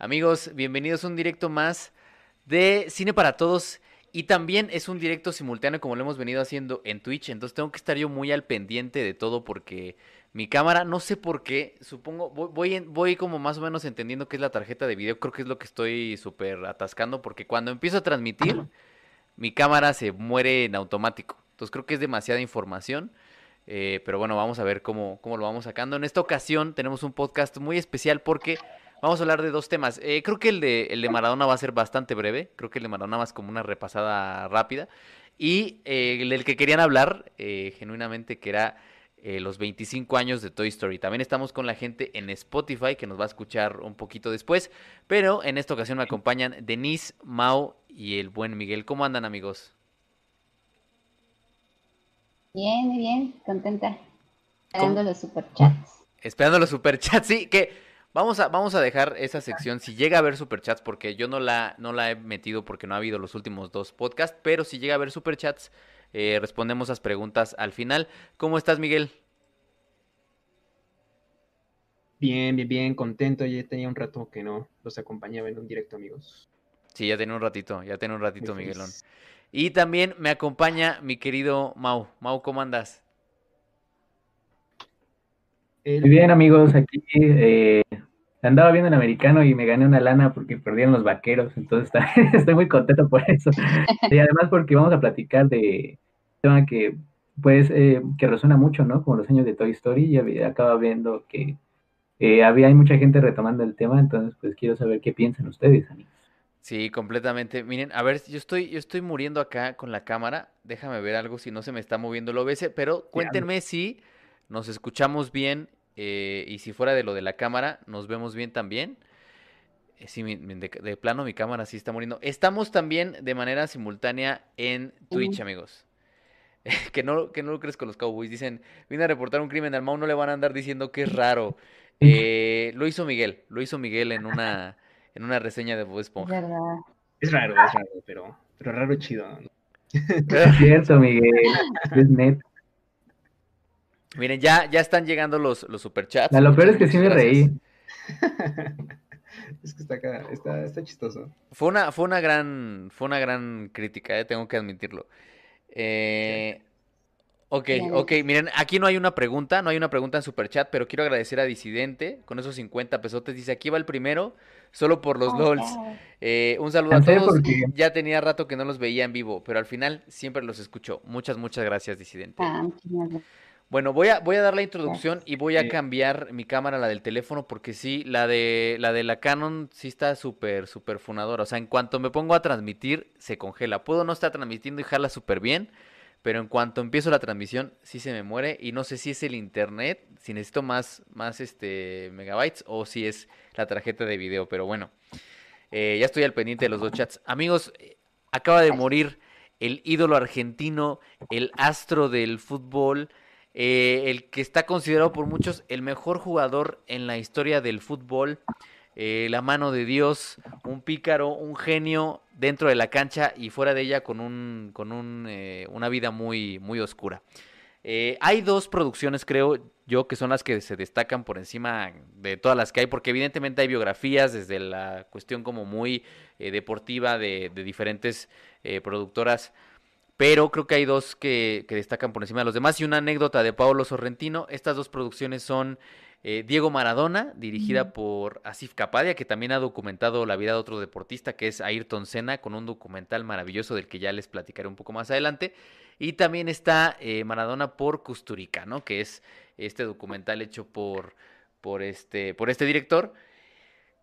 Amigos, bienvenidos a un directo más de Cine para Todos. Y también es un directo simultáneo como lo hemos venido haciendo en Twitch. Entonces tengo que estar yo muy al pendiente de todo porque mi cámara, no sé por qué, supongo, voy, voy, como más o menos entendiendo qué es la tarjeta de video. Creo que es lo que estoy súper atascando porque cuando empiezo a transmitir, mi cámara se muere en automático. Entonces creo que es demasiada información. Eh, pero bueno, vamos a ver cómo, cómo lo vamos sacando. En esta ocasión tenemos un podcast muy especial porque vamos a hablar de dos temas. Eh, creo que el de, el de Maradona va a ser bastante breve. Creo que el de Maradona va a como una repasada rápida. Y eh, el del que querían hablar, genuinamente, que era los 25 años de Toy Story. También estamos con la gente en Spotify que nos va a escuchar un poquito después. Pero en esta ocasión me acompañan Denise, Mau y el buen Miguel. ¿Cómo andan, amigos? Bien, bien, contenta. Esperando los superchats. Esperando los superchats, sí, que vamos a, vamos a dejar esa sección. Si llega a haber superchats, porque yo no la, no la he metido porque no ha habido los últimos dos podcasts, pero si llega a haber superchats, eh, respondemos esas preguntas al final. ¿Cómo estás, Miguel? Bien, bien, bien, contento. Ya tenía un rato que no los acompañaba en un directo, amigos. Sí, ya tenía un ratito, ya tenía un ratito, Miguelón. Y también me acompaña mi querido Mau. Mau, ¿cómo andas? Muy bien, amigos, aquí eh, andaba viendo el americano y me gané una lana porque perdieron los vaqueros, entonces estoy muy contento por eso. Y además porque vamos a platicar de un tema que, pues, eh, que resuena mucho, ¿no? Como los años de Toy Story, y acaba viendo que eh, había hay mucha gente retomando el tema, entonces, pues, quiero saber qué piensan ustedes, amigos. Sí, completamente. Miren, a ver, yo estoy, yo estoy muriendo acá con la cámara. Déjame ver algo si no se me está moviendo el OBS, pero cuéntenme si nos escuchamos bien eh, y si fuera de lo de la cámara, nos vemos bien también. Eh, sí, de, plano mi cámara sí está muriendo. Estamos también de manera simultánea en Twitch, amigos. que, no, que no lo crees con los Cowboys. Dicen, vine a reportar un crimen al Mau, no le van a andar diciendo que es raro. Eh, lo hizo Miguel, lo hizo Miguel en una en una reseña de Bob Esponja. Es raro, es raro, pero, pero raro chido. Es cierto, Miguel. Es net. Miren, ya, ya están llegando los, los superchats. lo peor es que sí me reí. es que está acá, está, está chistoso. Fue una, fue una gran, fue una gran crítica, eh, tengo que admitirlo. Eh, Ok, ok, miren, aquí no hay una pregunta, no hay una pregunta en Superchat, pero quiero agradecer a Disidente con esos 50 pesotes. Dice, aquí va el primero, solo por los LOLs. Eh, un saludo a todos. Ya tenía rato que no los veía en vivo, pero al final siempre los escucho. Muchas, muchas gracias, Disidente. Ah, bueno, voy a, voy a dar la introducción y voy a cambiar mi cámara, la del teléfono, porque sí, la de la, de la Canon sí está súper, súper funadora. O sea, en cuanto me pongo a transmitir, se congela. Puedo no estar transmitiendo y jala súper bien pero en cuanto empiezo la transmisión sí se me muere y no sé si es el internet, si necesito más, más este, megabytes o si es la tarjeta de video, pero bueno, eh, ya estoy al pendiente de los dos chats. Amigos, eh, acaba de morir el ídolo argentino, el astro del fútbol, eh, el que está considerado por muchos el mejor jugador en la historia del fútbol. Eh, la mano de Dios, un pícaro, un genio dentro de la cancha y fuera de ella con, un, con un, eh, una vida muy, muy oscura. Eh, hay dos producciones, creo yo, que son las que se destacan por encima de todas las que hay, porque evidentemente hay biografías desde la cuestión como muy deportiva de, de diferentes productoras, pero creo que hay dos que, que, destacan por encima de los demás. Y una anécdota de Paolo Sorrentino, estas dos producciones son eh, Diego Maradona, dirigida por Asif Kapadia, que también ha documentado la vida de otro deportista, que es Ayrton Senna, con un documental maravilloso del que ya les platicaré un poco más adelante. Y también está eh, Maradona por Custurica, ¿no? Que es este documental hecho por, por, este, por este director.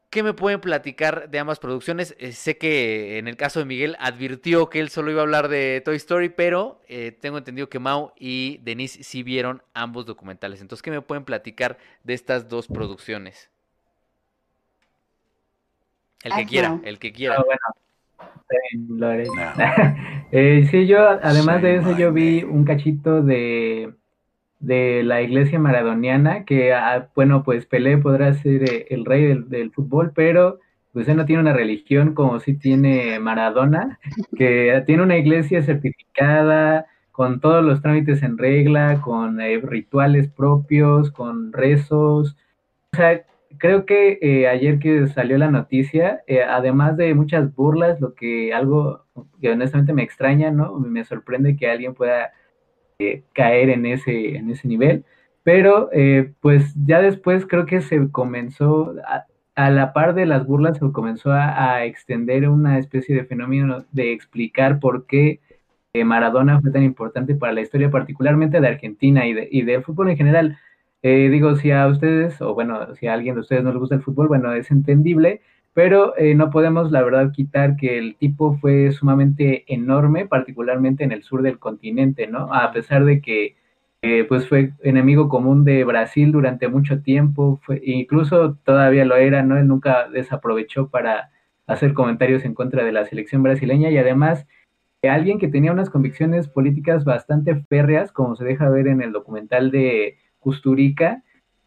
¿Qué me pueden platicar de ambas producciones? Eh, sé que en el caso de Miguel advirtió que él solo iba a hablar de Toy Story, pero eh, tengo entendido que Mau y Denise sí vieron ambos documentales. Entonces, ¿qué me pueden platicar de estas dos producciones? El que quiera, el que quiera. Ah, eh, sí, yo además de eso yo vi un cachito de de la iglesia maradoniana, que, ah, bueno, pues Pelé podrá ser eh, el rey del, fútbol, pero pues él no tiene una religión como si tiene Maradona, que tiene una iglesia certificada, con todos los trámites en regla, con eh, rituales propios, con rezos. O sea, creo que eh, ayer que salió la noticia, eh, además de muchas burlas, lo que algo que honestamente me extraña, ¿no? Me sorprende que alguien pueda eh, caer en ese, en ese nivel, pero pues ya después creo que se comenzó, a, la par de las burlas, se comenzó a, a, extender una especie de fenómeno de explicar por qué Maradona fue tan importante para la historia, particularmente de Argentina y, de, y del fútbol en general. Eh, digo, si a ustedes, o bueno, si a alguien de ustedes no les gusta el fútbol, bueno, es entendible, pero eh, no podemos, la verdad, quitar que el tipo fue sumamente enorme, particularmente en el sur del continente, ¿no? A pesar de que, eh, pues, fue enemigo común de Brasil durante mucho tiempo, fue, incluso todavía lo era, ¿no? Él nunca desaprovechó para hacer comentarios en contra de la selección brasileña y además alguien que tenía unas convicciones políticas bastante férreas, como se deja ver en el documental de Custurica,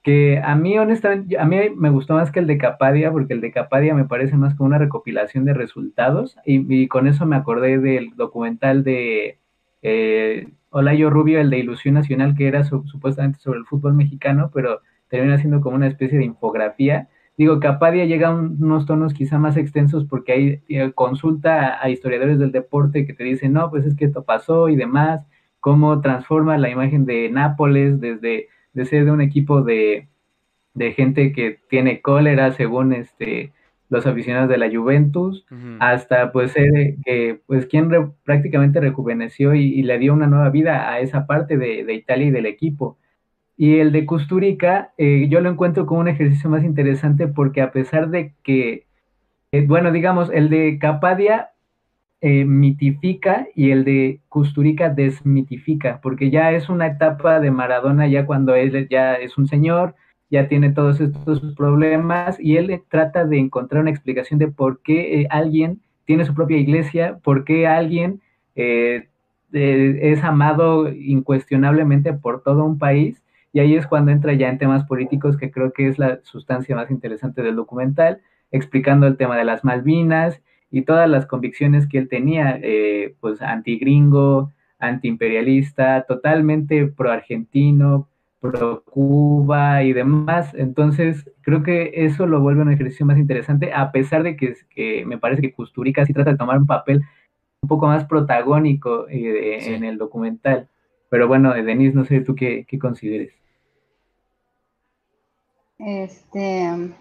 que a mí honestamente, a mí me gustó más que el de Capadia, porque el de Capadia me parece más como una recopilación de resultados, y, con eso me acordé del documental de eh, Olayo Rubio, el de Ilusión Nacional, que era supuestamente sobre el fútbol mexicano, pero termina siendo como una especie de infografía. Digo, Capadia llega a unos tonos quizá más extensos porque ahí eh, consulta a historiadores del deporte que te dicen, no, pues es que esto pasó y demás, cómo transforma la imagen de Nápoles desde de ser de un equipo de, gente que tiene cólera según este los aficionados de la Juventus, hasta pues ser que pues quien prácticamente rejuveneció y, le dio una nueva vida a esa parte de, Italia y del equipo. Y el de Custurica, eh, yo lo encuentro como un ejercicio más interesante porque a pesar de que, eh, bueno, digamos, el de Capadia eh, mitifica y el de Custurica desmitifica, porque ya es una etapa de Maradona ya cuando él ya es un señor, ya tiene todos estos problemas y él trata de encontrar una explicación de por qué eh, alguien tiene su propia iglesia, por qué alguien eh, es amado incuestionablemente por todo un país. Y ahí es cuando entra ya en temas políticos, que creo que es la sustancia más interesante del documental, explicando el tema de las Malvinas, y todas las convicciones que él tenía, eh, pues antigringo, antiimperialista, totalmente pro-argentino, pro-Cuba y demás. Entonces, creo que eso lo vuelve un ejercicio más interesante, a pesar de que, que me parece que Custurica sí trata de tomar un papel un poco más protagónico eh, en el documental. Pero bueno, Denise, no sé tú qué, qué consideres. Este,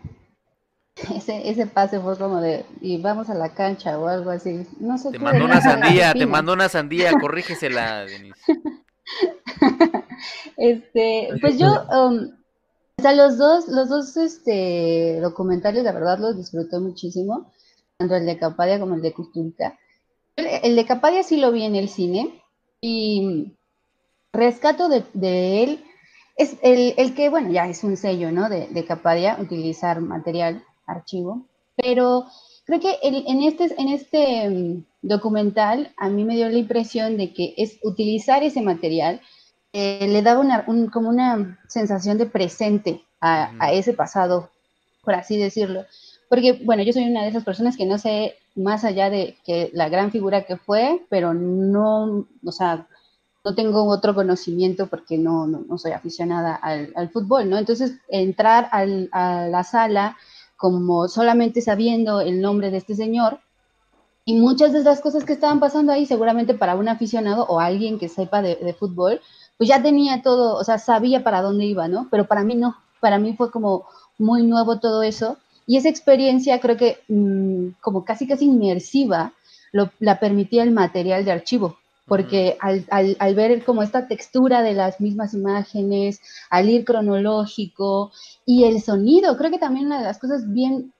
ese, ese pase fue como de, y vamos a la cancha o algo así. No sé te mandó una sandía, te mandó una sandía, corrígesela, Denise. este, pues yo, um, o sea, los dos, los dos este, documentales, la verdad, los disfruté muchísimo, tanto el de Capadia como el de Custurica. El, de Capadia sí lo vi en el cine y rescato de, de él es el, el, que, bueno, ya es un sello, ¿no? De, de Capadia, utilizar material archivo, pero creo que en, este, en este mm, documental a mí me dio la impresión de que es utilizar ese material eh, le daba una, como una sensación de presente a, ese pasado, por así decirlo. Porque, bueno, yo soy una de esas personas que no sé más allá de que la gran figura que fue, pero no, o sea, no tengo otro conocimiento porque no, no, soy aficionada al, fútbol, ¿no? Entonces, entrar a la sala como solamente sabiendo el nombre de este señor. Y muchas de las cosas que estaban pasando ahí, seguramente para un aficionado o alguien que sepa de, fútbol, pues ya tenía todo, o sea, sabía para dónde iba, ¿no? Pero para mí no, para mí fue como muy nuevo todo eso. Y esa experiencia creo que mm, como casi casi inmersiva lo, la permitía el material de archivo porque al, al, al, ver como esta textura de las mismas imágenes, al ir cronológico y el sonido, creo que también una de las cosas bien,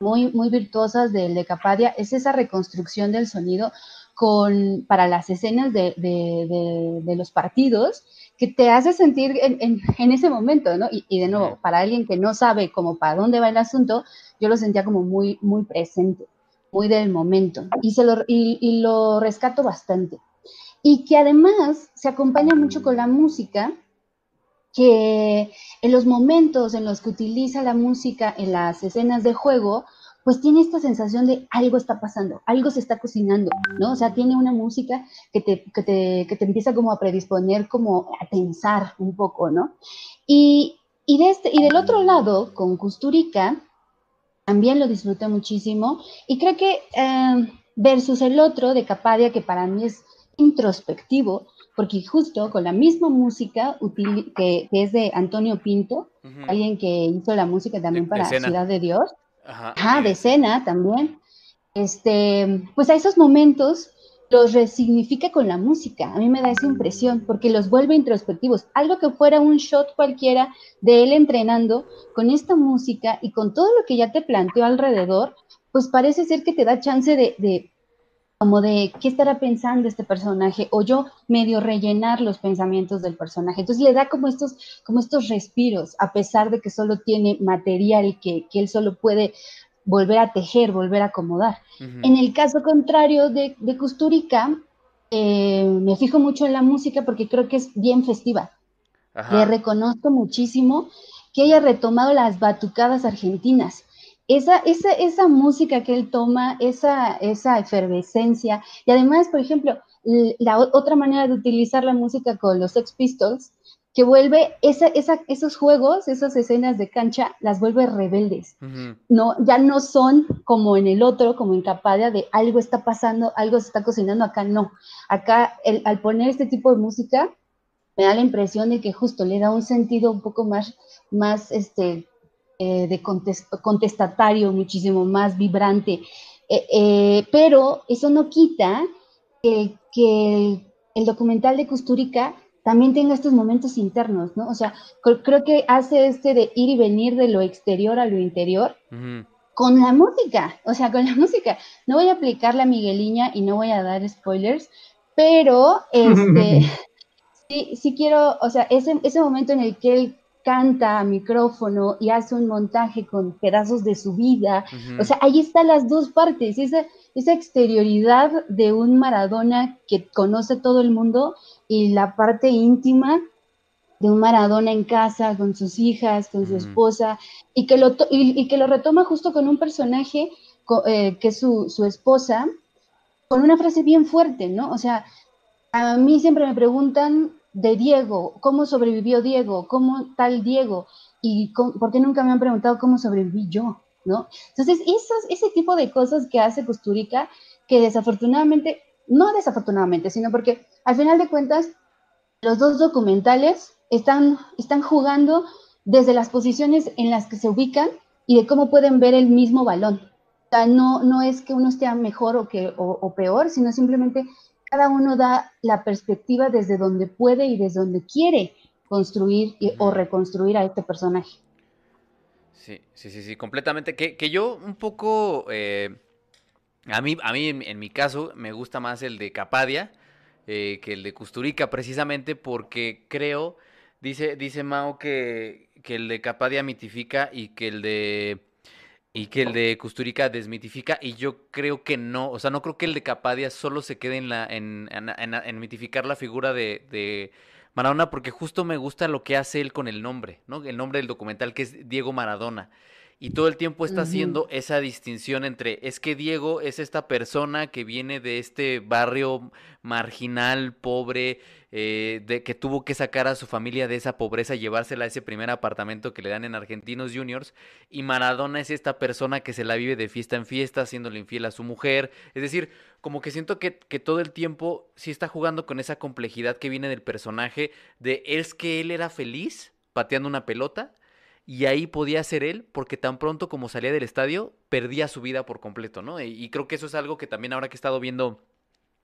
muy, muy virtuosas del de Capadia es esa reconstrucción del sonido con, para las escenas de, de, de, los partidos que te hace sentir en, en, ese momento, ¿no? Y, y, de nuevo, para alguien que no sabe como para dónde va el asunto, yo lo sentía como muy, muy presente, muy del momento, y, se lo, y, y lo rescato bastante y que además se acompaña mucho con la música, que en los momentos en los que utiliza la música en las escenas de juego, pues tiene esta sensación de algo está pasando, algo se está cocinando, ¿no? O sea, tiene una música que te, que te, que te empieza como a predisponer, como a pensar un poco, ¿no? Y y, de este, y del otro lado, con Custurica, también lo disfruté muchísimo. Y creo que eh, versus el otro de Capadia, que para mí es introspectivo, porque justo con la misma música que, es de Antonio Pinto, alguien que hizo la música también para Ciudad de Dios, Ajá, de escena también, este, pues a esos momentos los resignifica con la música. A mí me da esa impresión porque los vuelve introspectivos. Algo que fuera un shot cualquiera de él entrenando con esta música y con todo lo que ya te planteó alrededor, pues parece ser que te da chance de, de como de qué estará pensando este personaje o yo medio rellenar los pensamientos del personaje. Entonces le da como estos, como estos respiros, a pesar de que solo tiene material que, que él solo puede volver a tejer, volver a acomodar. En el caso contrario de, de Custurica, eh, me fijo mucho en la música porque creo que es bien festiva. Le reconozco muchísimo que haya retomado las batucadas argentinas esa, esa, esa música que él toma, esa, esa efervescencia, y además, por ejemplo, la otra manera de utilizar la música con los Sex Pistols, que vuelve esa, esa, esos juegos, esas escenas de cancha, las vuelve rebeldes. no, ya no son como en el otro, como en Capadia, de algo está pasando, algo se está cocinando, acá no. Acá, el, al poner este tipo de música, me da la impresión de que justo le da un sentido un poco más, más este, eh, de contestatario muchísimo más vibrante. Eh, eh, pero eso no quita que, el, documental de Custurica también tenga estos momentos internos, ¿no? O sea, creo que hace este de ir y venir de lo exterior a lo interior. Con la música, o sea, con la música. No voy a aplicar la Migueliña y no voy a dar spoilers, pero este, sí, sí quiero, o sea, ese, ese momento en el que él canta a micrófono y hace un montaje con pedazos de su vida. O sea, ahí están las dos partes, esa, esa exterioridad de un Maradona que conoce todo el mundo y la parte íntima de un Maradona en casa, con sus hijas, con su esposa, y que, lo y, que lo retoma justo con un personaje eh, que es su, su esposa, con una frase bien fuerte, ¿no? O sea, a mí siempre me preguntan de Diego, cómo sobrevivió Diego, cómo tal Diego, y por qué nunca me han preguntado cómo sobreviví yo, ¿no? Entonces, esos, ese tipo de cosas que hace Costurica, que desafortunadamente, no desafortunadamente, sino porque al final de cuentas, los dos documentales están, están jugando desde las posiciones en las que se ubican y de cómo pueden ver el mismo balón. O sea, no, no es que uno esté mejor o, que, o peor, sino simplemente cada uno da la perspectiva desde donde puede y desde donde quiere construir o reconstruir a este personaje. Sí, sí, sí, sí, completamente. Que, que yo un poco, eh, a mí, a mí en, mi caso me gusta más el de Capadia eh, que el de Custurica, precisamente porque creo, dice, dice Mao que, que el de Capadia mitifica y que el de y que el de Custurica desmitifica y yo creo que no, o sea, no creo que el de Capadia solo se quede en la en, en, mitificar la figura de, de, Maradona porque justo me gusta lo que hace él con el nombre, ¿no? El nombre del documental que es Diego Maradona. Y todo el tiempo está haciendo esa distinción entre, es que Diego es esta persona que viene de este barrio marginal, pobre, eh, de que tuvo que sacar a su familia de esa pobreza y llevársela a ese primer apartamento que le dan en Argentinos Juniors. Y Maradona es esta persona que se la vive de fiesta en fiesta, haciéndole infiel a su mujer. Es decir, como que siento que, que todo el tiempo sí está jugando con esa complejidad que viene del personaje de es que él era feliz pateando una pelota y ahí podía ser él porque tan pronto como salía del estadio perdía su vida por completo, ¿no? Y, creo que eso es algo que también ahora que he estado viendo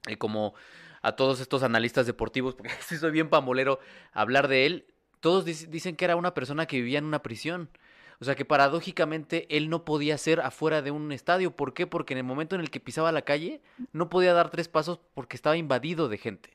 eh, como a todos estos analistas deportivos, porque si soy bien pamolero hablar de él, todos dicen que era una persona que vivía en una prisión. O sea que paradójicamente él no podía ser afuera de un estadio. ¿Por qué? Porque en el momento en el que pisaba la calle no podía dar tres pasos porque estaba invadido de gente.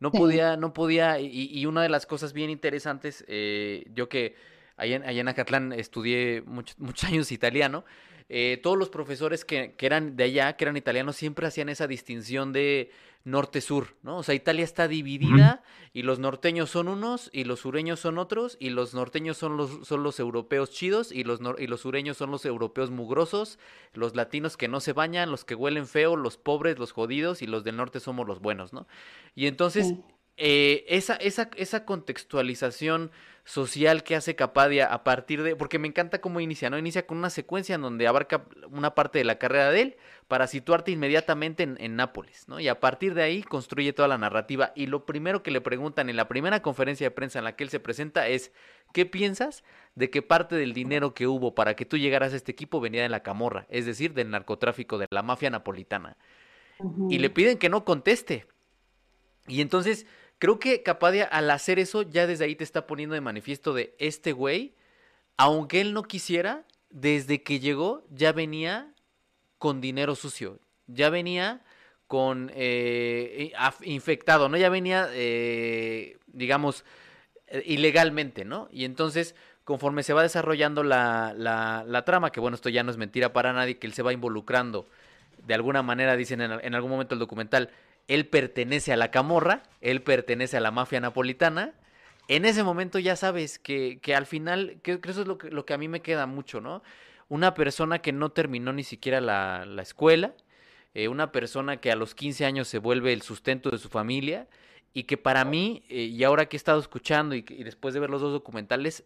No podía, no podía, y, una de las cosas bien interesantes, eh, yo que allá en, allá en Acatlán estudié muchos años italiano, eh, todos los profesores que, que, eran de allá, que eran italianos, siempre hacían esa distinción de norte-sur, ¿no? O sea, Italia está dividida y los norteños son unos y los sureños son otros y los norteños son los, son los europeos chidos y los, y los sureños son los europeos mugrosos, los latinos que no se bañan, los que huelen feo, los pobres, los jodidos y los del norte somos los buenos, ¿no? Y entonces eh, esa, esa, esa contextualización social que hace Capadia a partir de, porque me encanta cómo inicia, ¿no? Inicia con una secuencia en donde abarca una parte de la carrera de él para situarte inmediatamente en, Nápoles, ¿no? Y a partir de ahí construye toda la narrativa. Y lo primero que le preguntan en la primera conferencia de prensa en la que él se presenta es, ¿qué piensas de que parte del dinero que hubo para que tú llegaras a este equipo venía de la camorra, es decir, del narcotráfico, de la mafia napolitana? Y le piden que no conteste. Y entonces Creo que Capadia al hacer eso ya desde ahí te está poniendo de manifiesto de este güey, aunque él no quisiera, desde que llegó ya venía con dinero sucio, ya venía con eh, infectado, ¿no? Ya venía, eh, digamos, eh, ilegalmente, ¿no? Y entonces, conforme se va desarrollando la, la, la, trama, que bueno, esto ya no es mentira para nadie, que él se va involucrando, de alguna manera, dicen en, en algún momento el documental, él pertenece a la camorra, él pertenece a la mafia napolitana. En ese momento ya sabes que, que al final, que, eso es lo que, lo que a mí me queda mucho, ¿no? Una persona que no terminó ni siquiera la, la escuela, eh, una persona que a los 15 años se vuelve el sustento de su familia y que para mí, eh, y ahora que he estado escuchando y, y después de ver los dos documentales,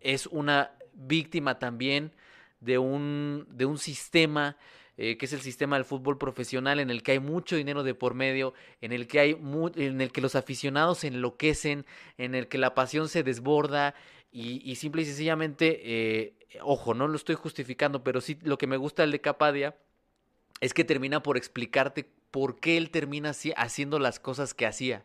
es una víctima también de un, de un sistema eh, que es el sistema del fútbol profesional en el que hay mucho dinero de por medio, en el que hay en el que los aficionados se enloquecen, en el que la pasión se desborda y, simple y sencillamente, eh, ojo, no lo estoy justificando, pero sí lo que me gusta del de Capadia es que termina por explicarte por qué él termina haciendo las cosas que hacía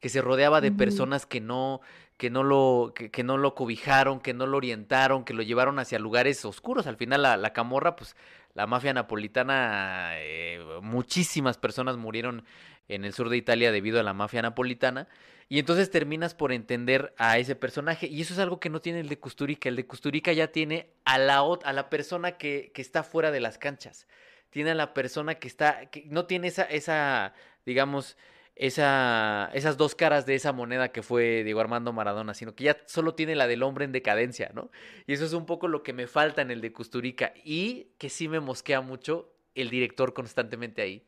que se rodeaba de personas que no, que no lo, que, no lo cobijaron, que no lo orientaron, que lo llevaron hacia lugares oscuros. Al final la, la camorra, pues la mafia napolitana, eh, muchísimas personas murieron en el sur de Italia debido a la mafia napolitana. Y entonces terminas por entender a ese personaje. Y eso es algo que no tiene el de Custurica. El de Custurica ya tiene a la, a la persona que, que está fuera de las canchas. Tiene a la persona que está, que no tiene esa, esa digamos, esa, esas dos caras de esa moneda que fue Diego Armando Maradona, sino que ya solo tiene la del hombre en decadencia, ¿no? Y eso es un poco lo que me falta en el de Custurica y que sí me mosquea mucho el director constantemente ahí.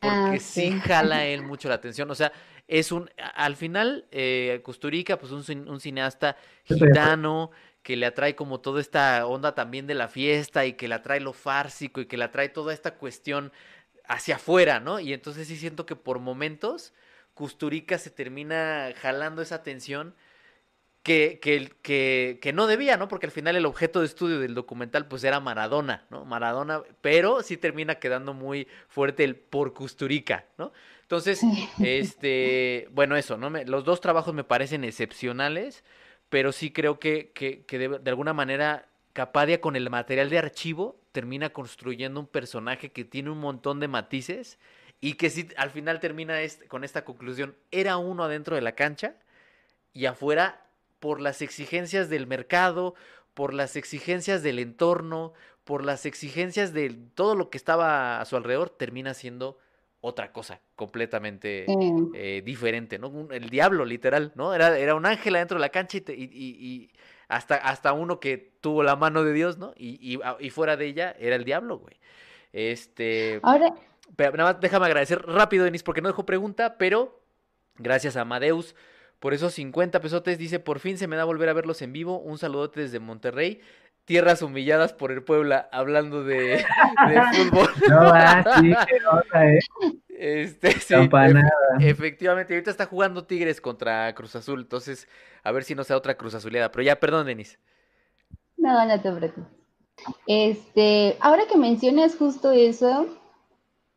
Ah, porque sí. jala él mucho la atención. O sea, es un. Al final, eh, Custurica, pues un, un cineasta gitano que le atrae como toda esta onda también de la fiesta y que le atrae lo fársico y que le atrae toda esta cuestión hacia afuera, ¿no? Y entonces sí siento que por momentos Custurica se termina jalando esa atención que, que, que, que, no debía, ¿no? Porque al final el objeto de estudio del documental pues era Maradona, ¿no? Maradona, pero sí termina quedando muy fuerte el por Custurica, ¿no? Entonces, este, bueno, eso, ¿no? Me, los dos trabajos me parecen excepcionales, pero sí creo que, que, que de, de alguna manera Capadia con el material de archivo termina construyendo un personaje que tiene un montón de matices y que si al final termina este, con esta conclusión, era uno adentro de la cancha y afuera por las exigencias del mercado, por las exigencias del entorno, por las exigencias de todo lo que estaba a su alrededor, termina siendo otra cosa completamente eh, diferente, ¿no? el diablo, literal, ¿no? Era, era un ángel adentro de la cancha y, y, hasta, hasta uno que tuvo la mano de Dios, ¿no? Y, ah, y, fuera de ella era el diablo, güey. Este. Ahora. Pero nada más déjame agradecer rápido, Denis, porque no dejó pregunta, pero gracias a Amadeus por esos 50 pesotes. Dice: Por fin se me da volver a verlos en vivo. Un saludote desde Monterrey. Tierras humilladas por el Puebla, hablando de, de fútbol. No, ah, sí, qué nota, eh. Este, sí, efectivamente, ahorita está jugando Tigres contra Cruz Azul, entonces a ver si no sea otra Cruz Azuleada. Pero ya, perdón, Denis. No, no te preocupes. Este, ahora que mencionas justo eso,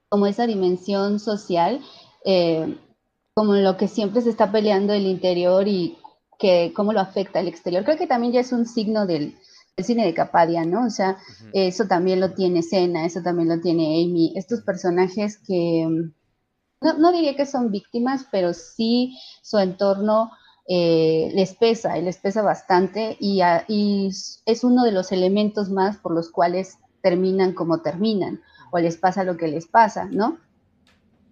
como esa dimensión social, eh, como lo que siempre se está peleando el interior y que cómo lo afecta el exterior, creo que también ya es un signo del, cine de Capadia, ¿no? O sea, eso también lo tiene Sena, eso también lo tiene Amy, estos personajes que no, no diría que son víctimas, pero sí su entorno eh, les pesa, y les pesa bastante y, es uno de los elementos más por los cuales terminan como terminan o les pasa lo que les pasa, ¿no?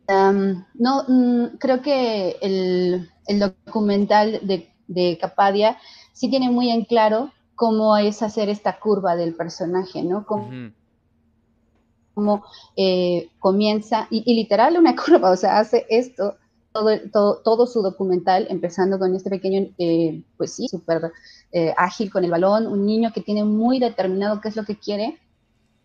no, mm, creo que el, documental de, de, Capadia sí tiene muy en claro cómo es hacer esta curva del personaje, ¿no? Cómo, eh, comienza, y, y, literal una curva, o sea, hace esto todo, todo, su documental, empezando con este pequeño, eh, pues sí, súper eh, ágil con el balón, un niño que tiene muy determinado qué es lo que quiere.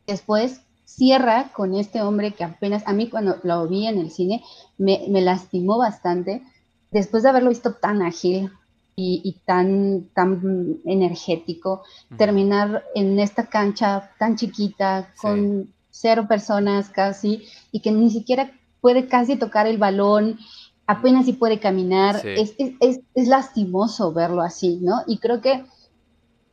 Después cierra con este hombre que apenas, a mí cuando lo vi en el cine, me, me lastimó bastante, después de haberlo visto tan ágil, y, tan, tan energético, terminar en esta cancha tan chiquita, con cero personas casi, y que ni siquiera puede casi tocar el balón, apenas si puede caminar, es, es, es, lastimoso verlo así, ¿no? Y creo que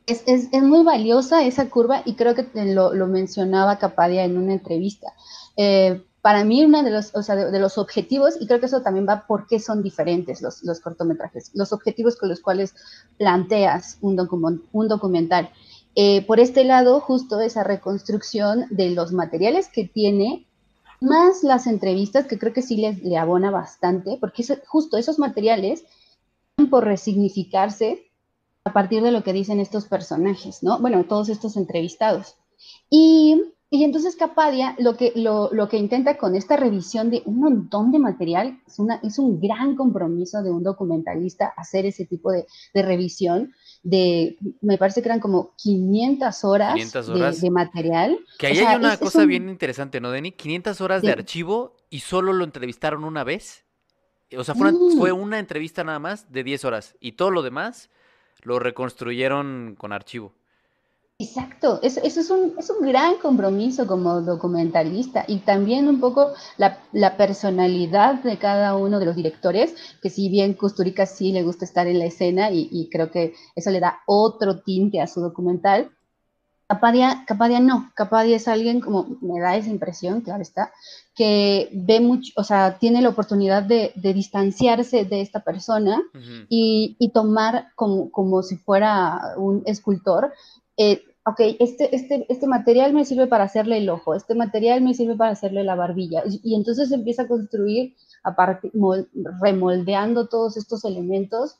es, muy valiosa esa curva y creo que lo, lo mencionaba Capadia en una entrevista. Eh, para mí uno de los, o sea, de, los objetivos, y creo que eso también va por qué son diferentes los, los cortometrajes, los objetivos con los cuales planteas un, un documental. Eh, por este lado, justo esa reconstrucción de los materiales que tiene, más las entrevistas, que creo que sí le, le abona bastante, porque justo esos materiales por resignificarse a partir de lo que dicen estos personajes, ¿no? Bueno, todos estos entrevistados. Y y entonces Capadia lo que, lo, lo, que intenta con esta revisión de un montón de material, es, una, es un gran compromiso de un documentalista hacer ese tipo de, de revisión, de, me parece que eran como 500 horas, De, material. Que ahí hay una cosa bien interesante, ¿no, Denny? 500 horas de, archivo y solo lo entrevistaron una vez. O sea, fue una, mm. fue una entrevista nada más de 10 horas y todo lo demás lo reconstruyeron con archivo. Exacto, eso, es, un, es, un, gran compromiso como documentalista y también un poco la, la, personalidad de cada uno de los directores, que si bien Custurica sí le gusta estar en la escena y, creo que eso le da otro tinte a su documental, Capadia, Capadia no, Capadia es alguien como me da esa impresión, claro está, que ve mucho, o sea, tiene la oportunidad de, de distanciarse de esta persona y, y, tomar como, como si fuera un escultor eh, ok, este, este, este material me sirve para hacerle el ojo, este material me sirve para hacerle la barbilla. Y, entonces empieza a construir, remoldeando todos estos elementos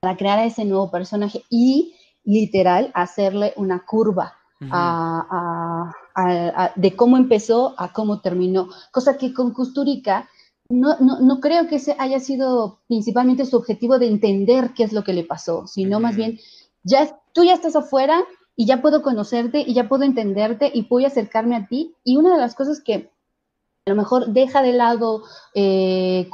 para crear a ese nuevo personaje y literal hacerle una curva de cómo empezó a cómo terminó. Cosa que con Custurica no, no, no, creo que ese haya sido principalmente su objetivo de entender qué es lo que le pasó, sino más bien, ya tú ya estás afuera, y ya puedo conocerte y ya puedo entenderte y a acercarme a ti. Y una de las cosas que a lo mejor deja de lado eh,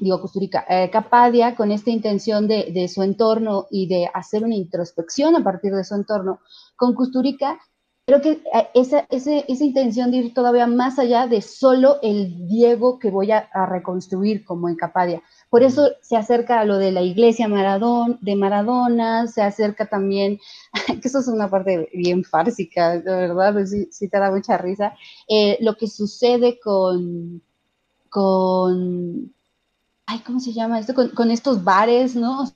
digo Custurica, eh, Capadia con esta intención de, de, su entorno y de hacer una introspección a partir de su entorno, con Custurica creo que eh, esa, esa, intención de ir todavía más allá de solo el Diego que voy a, reconstruir como en Capadia. Por eso se acerca a lo de la iglesia Maradón, de Maradona, se acerca también, que eso es una parte bien fársica, de verdad, sí, te da mucha risa, eh, lo que sucede con, con, ay, ¿cómo se llama esto? Con, estos bares, ¿no? O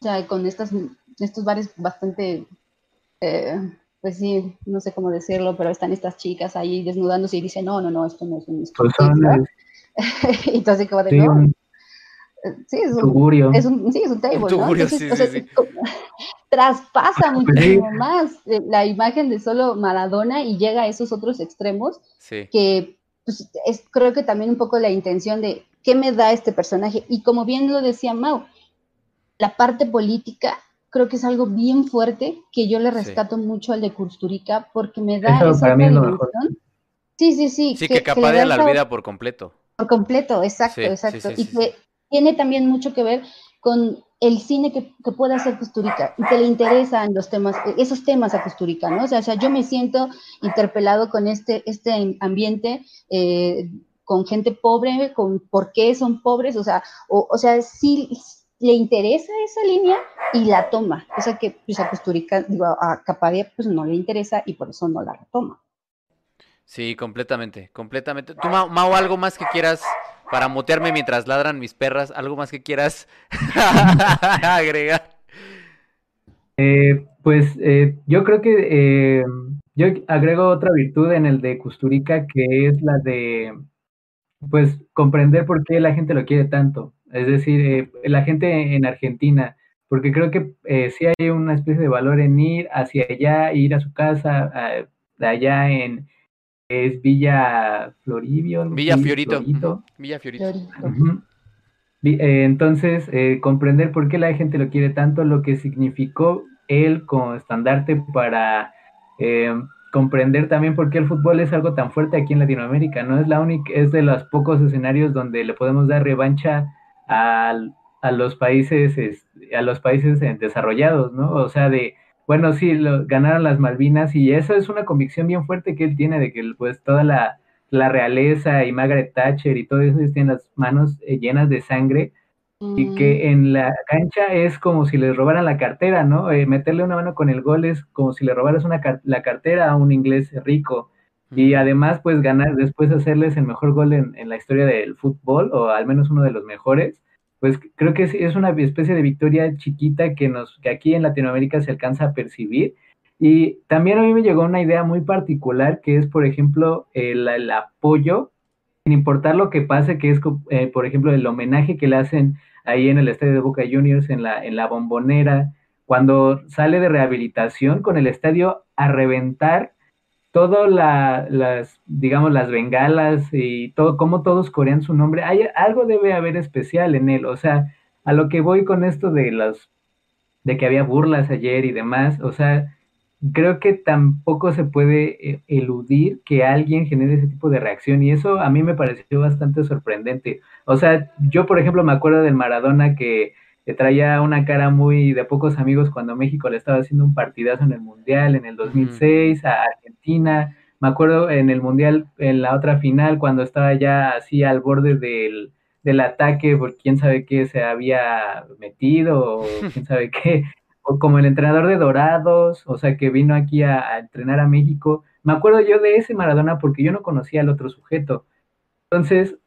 sea, con estas, estos bares bastante eh, pues sí, no sé cómo decirlo, pero están estas chicas ahí desnudándose y dicen, no, no, no, esto no es un striptease, y entonces como de, no. Sí, es un, es un, sí, es un table, ¿no? sí, sí, traspasa pues muchísimo más eh, la imagen de solo Maradona y llega a esos otros extremos que pues, es creo que también un poco la intención de qué me da este personaje. Y como bien lo decía Mau, la parte política creo que es algo bien fuerte que yo le rescato mucho al de Custurica porque me da esa para mí Sí, sí, sí. Sí, que, que de la olvida por completo. Por completo, exacto, exacto. y que tiene también mucho que ver con el cine que, que, puede hacer Custurica y que le interesan los temas, esos temas a Custurica, ¿no? O sea, o sea yo me siento interpelado con este, este ambiente eh, con gente pobre, con por qué son pobres, o sea, o, o sea, sí, le interesa esa línea y la toma, cosa que pues, a Custurica, digo, a Capadia pues no le interesa y por eso no la retoma. Sí, completamente, completamente. ¿Tú, Mau, algo más que quieras para motearme mientras ladran mis perras? ¿Algo más que quieras agregar? Eh, pues eh, yo creo que eh, yo agrego otra virtud en el de Custurica que es la de pues comprender por qué la gente lo quiere tanto. Es decir, eh, la gente en Argentina, porque creo que eh, sí hay una especie de valor en ir hacia allá, ir a su casa, de allá en, es Villa Floribio. Villa Fiorito. Villa Fiorito. Eh, entonces, eh, comprender por qué la gente lo quiere tanto, lo que significó él como estandarte para eh, comprender también por qué el fútbol es algo tan fuerte aquí en Latinoamérica, ¿no? Es la única, es de los pocos escenarios donde le podemos dar revancha a, a los países, a los países desarrollados, ¿no? O sea, de, bueno, sí, lo, ganaron las Malvinas y eso es una convicción bien fuerte que él tiene de que pues toda la, la realeza y Margaret Thatcher y todo eso tienen las manos eh, llenas de sangre y que mm. en la cancha es como si les robaran la cartera, ¿no? Eh, meterle una mano con el gol es como si le robaras una la cartera a un inglés rico. Y además, pues ganar, después hacerles el mejor gol en, en, la historia del fútbol, o al menos uno de los mejores, pues creo que es, es, una especie de victoria chiquita que, nos, que aquí en Latinoamérica se alcanza a percibir. Y también a mí me llegó una idea muy particular que es, por ejemplo, el, apoyo, sin importar lo que pase, que es, eh, por ejemplo, el homenaje que le hacen ahí en el estadio de Boca Juniors, en la, en la bombonera, cuando sale de rehabilitación con el estadio a reventar todas las, digamos, las bengalas y todo, cómo todos corean su nombre, hay, algo debe haber especial en él, o sea, a lo que voy con esto de las, de que había burlas ayer y demás, o sea, creo que tampoco se puede eh, eludir que alguien genere ese tipo de reacción y eso a mí me pareció bastante sorprendente. O sea, yo por ejemplo me acuerdo del Maradona que, traía una cara muy de pocos amigos cuando México le estaba haciendo un partidazo en el Mundial en el 2006 a Argentina. Me acuerdo en el Mundial, en la otra final, cuando estaba ya así al borde del, del ataque, por quién sabe qué se había metido o quién sabe qué o como el entrenador de Dorados, o sea, que vino aquí a, entrenar a México. Me acuerdo yo de ese Maradona porque yo no conocía al otro sujeto. Entonces,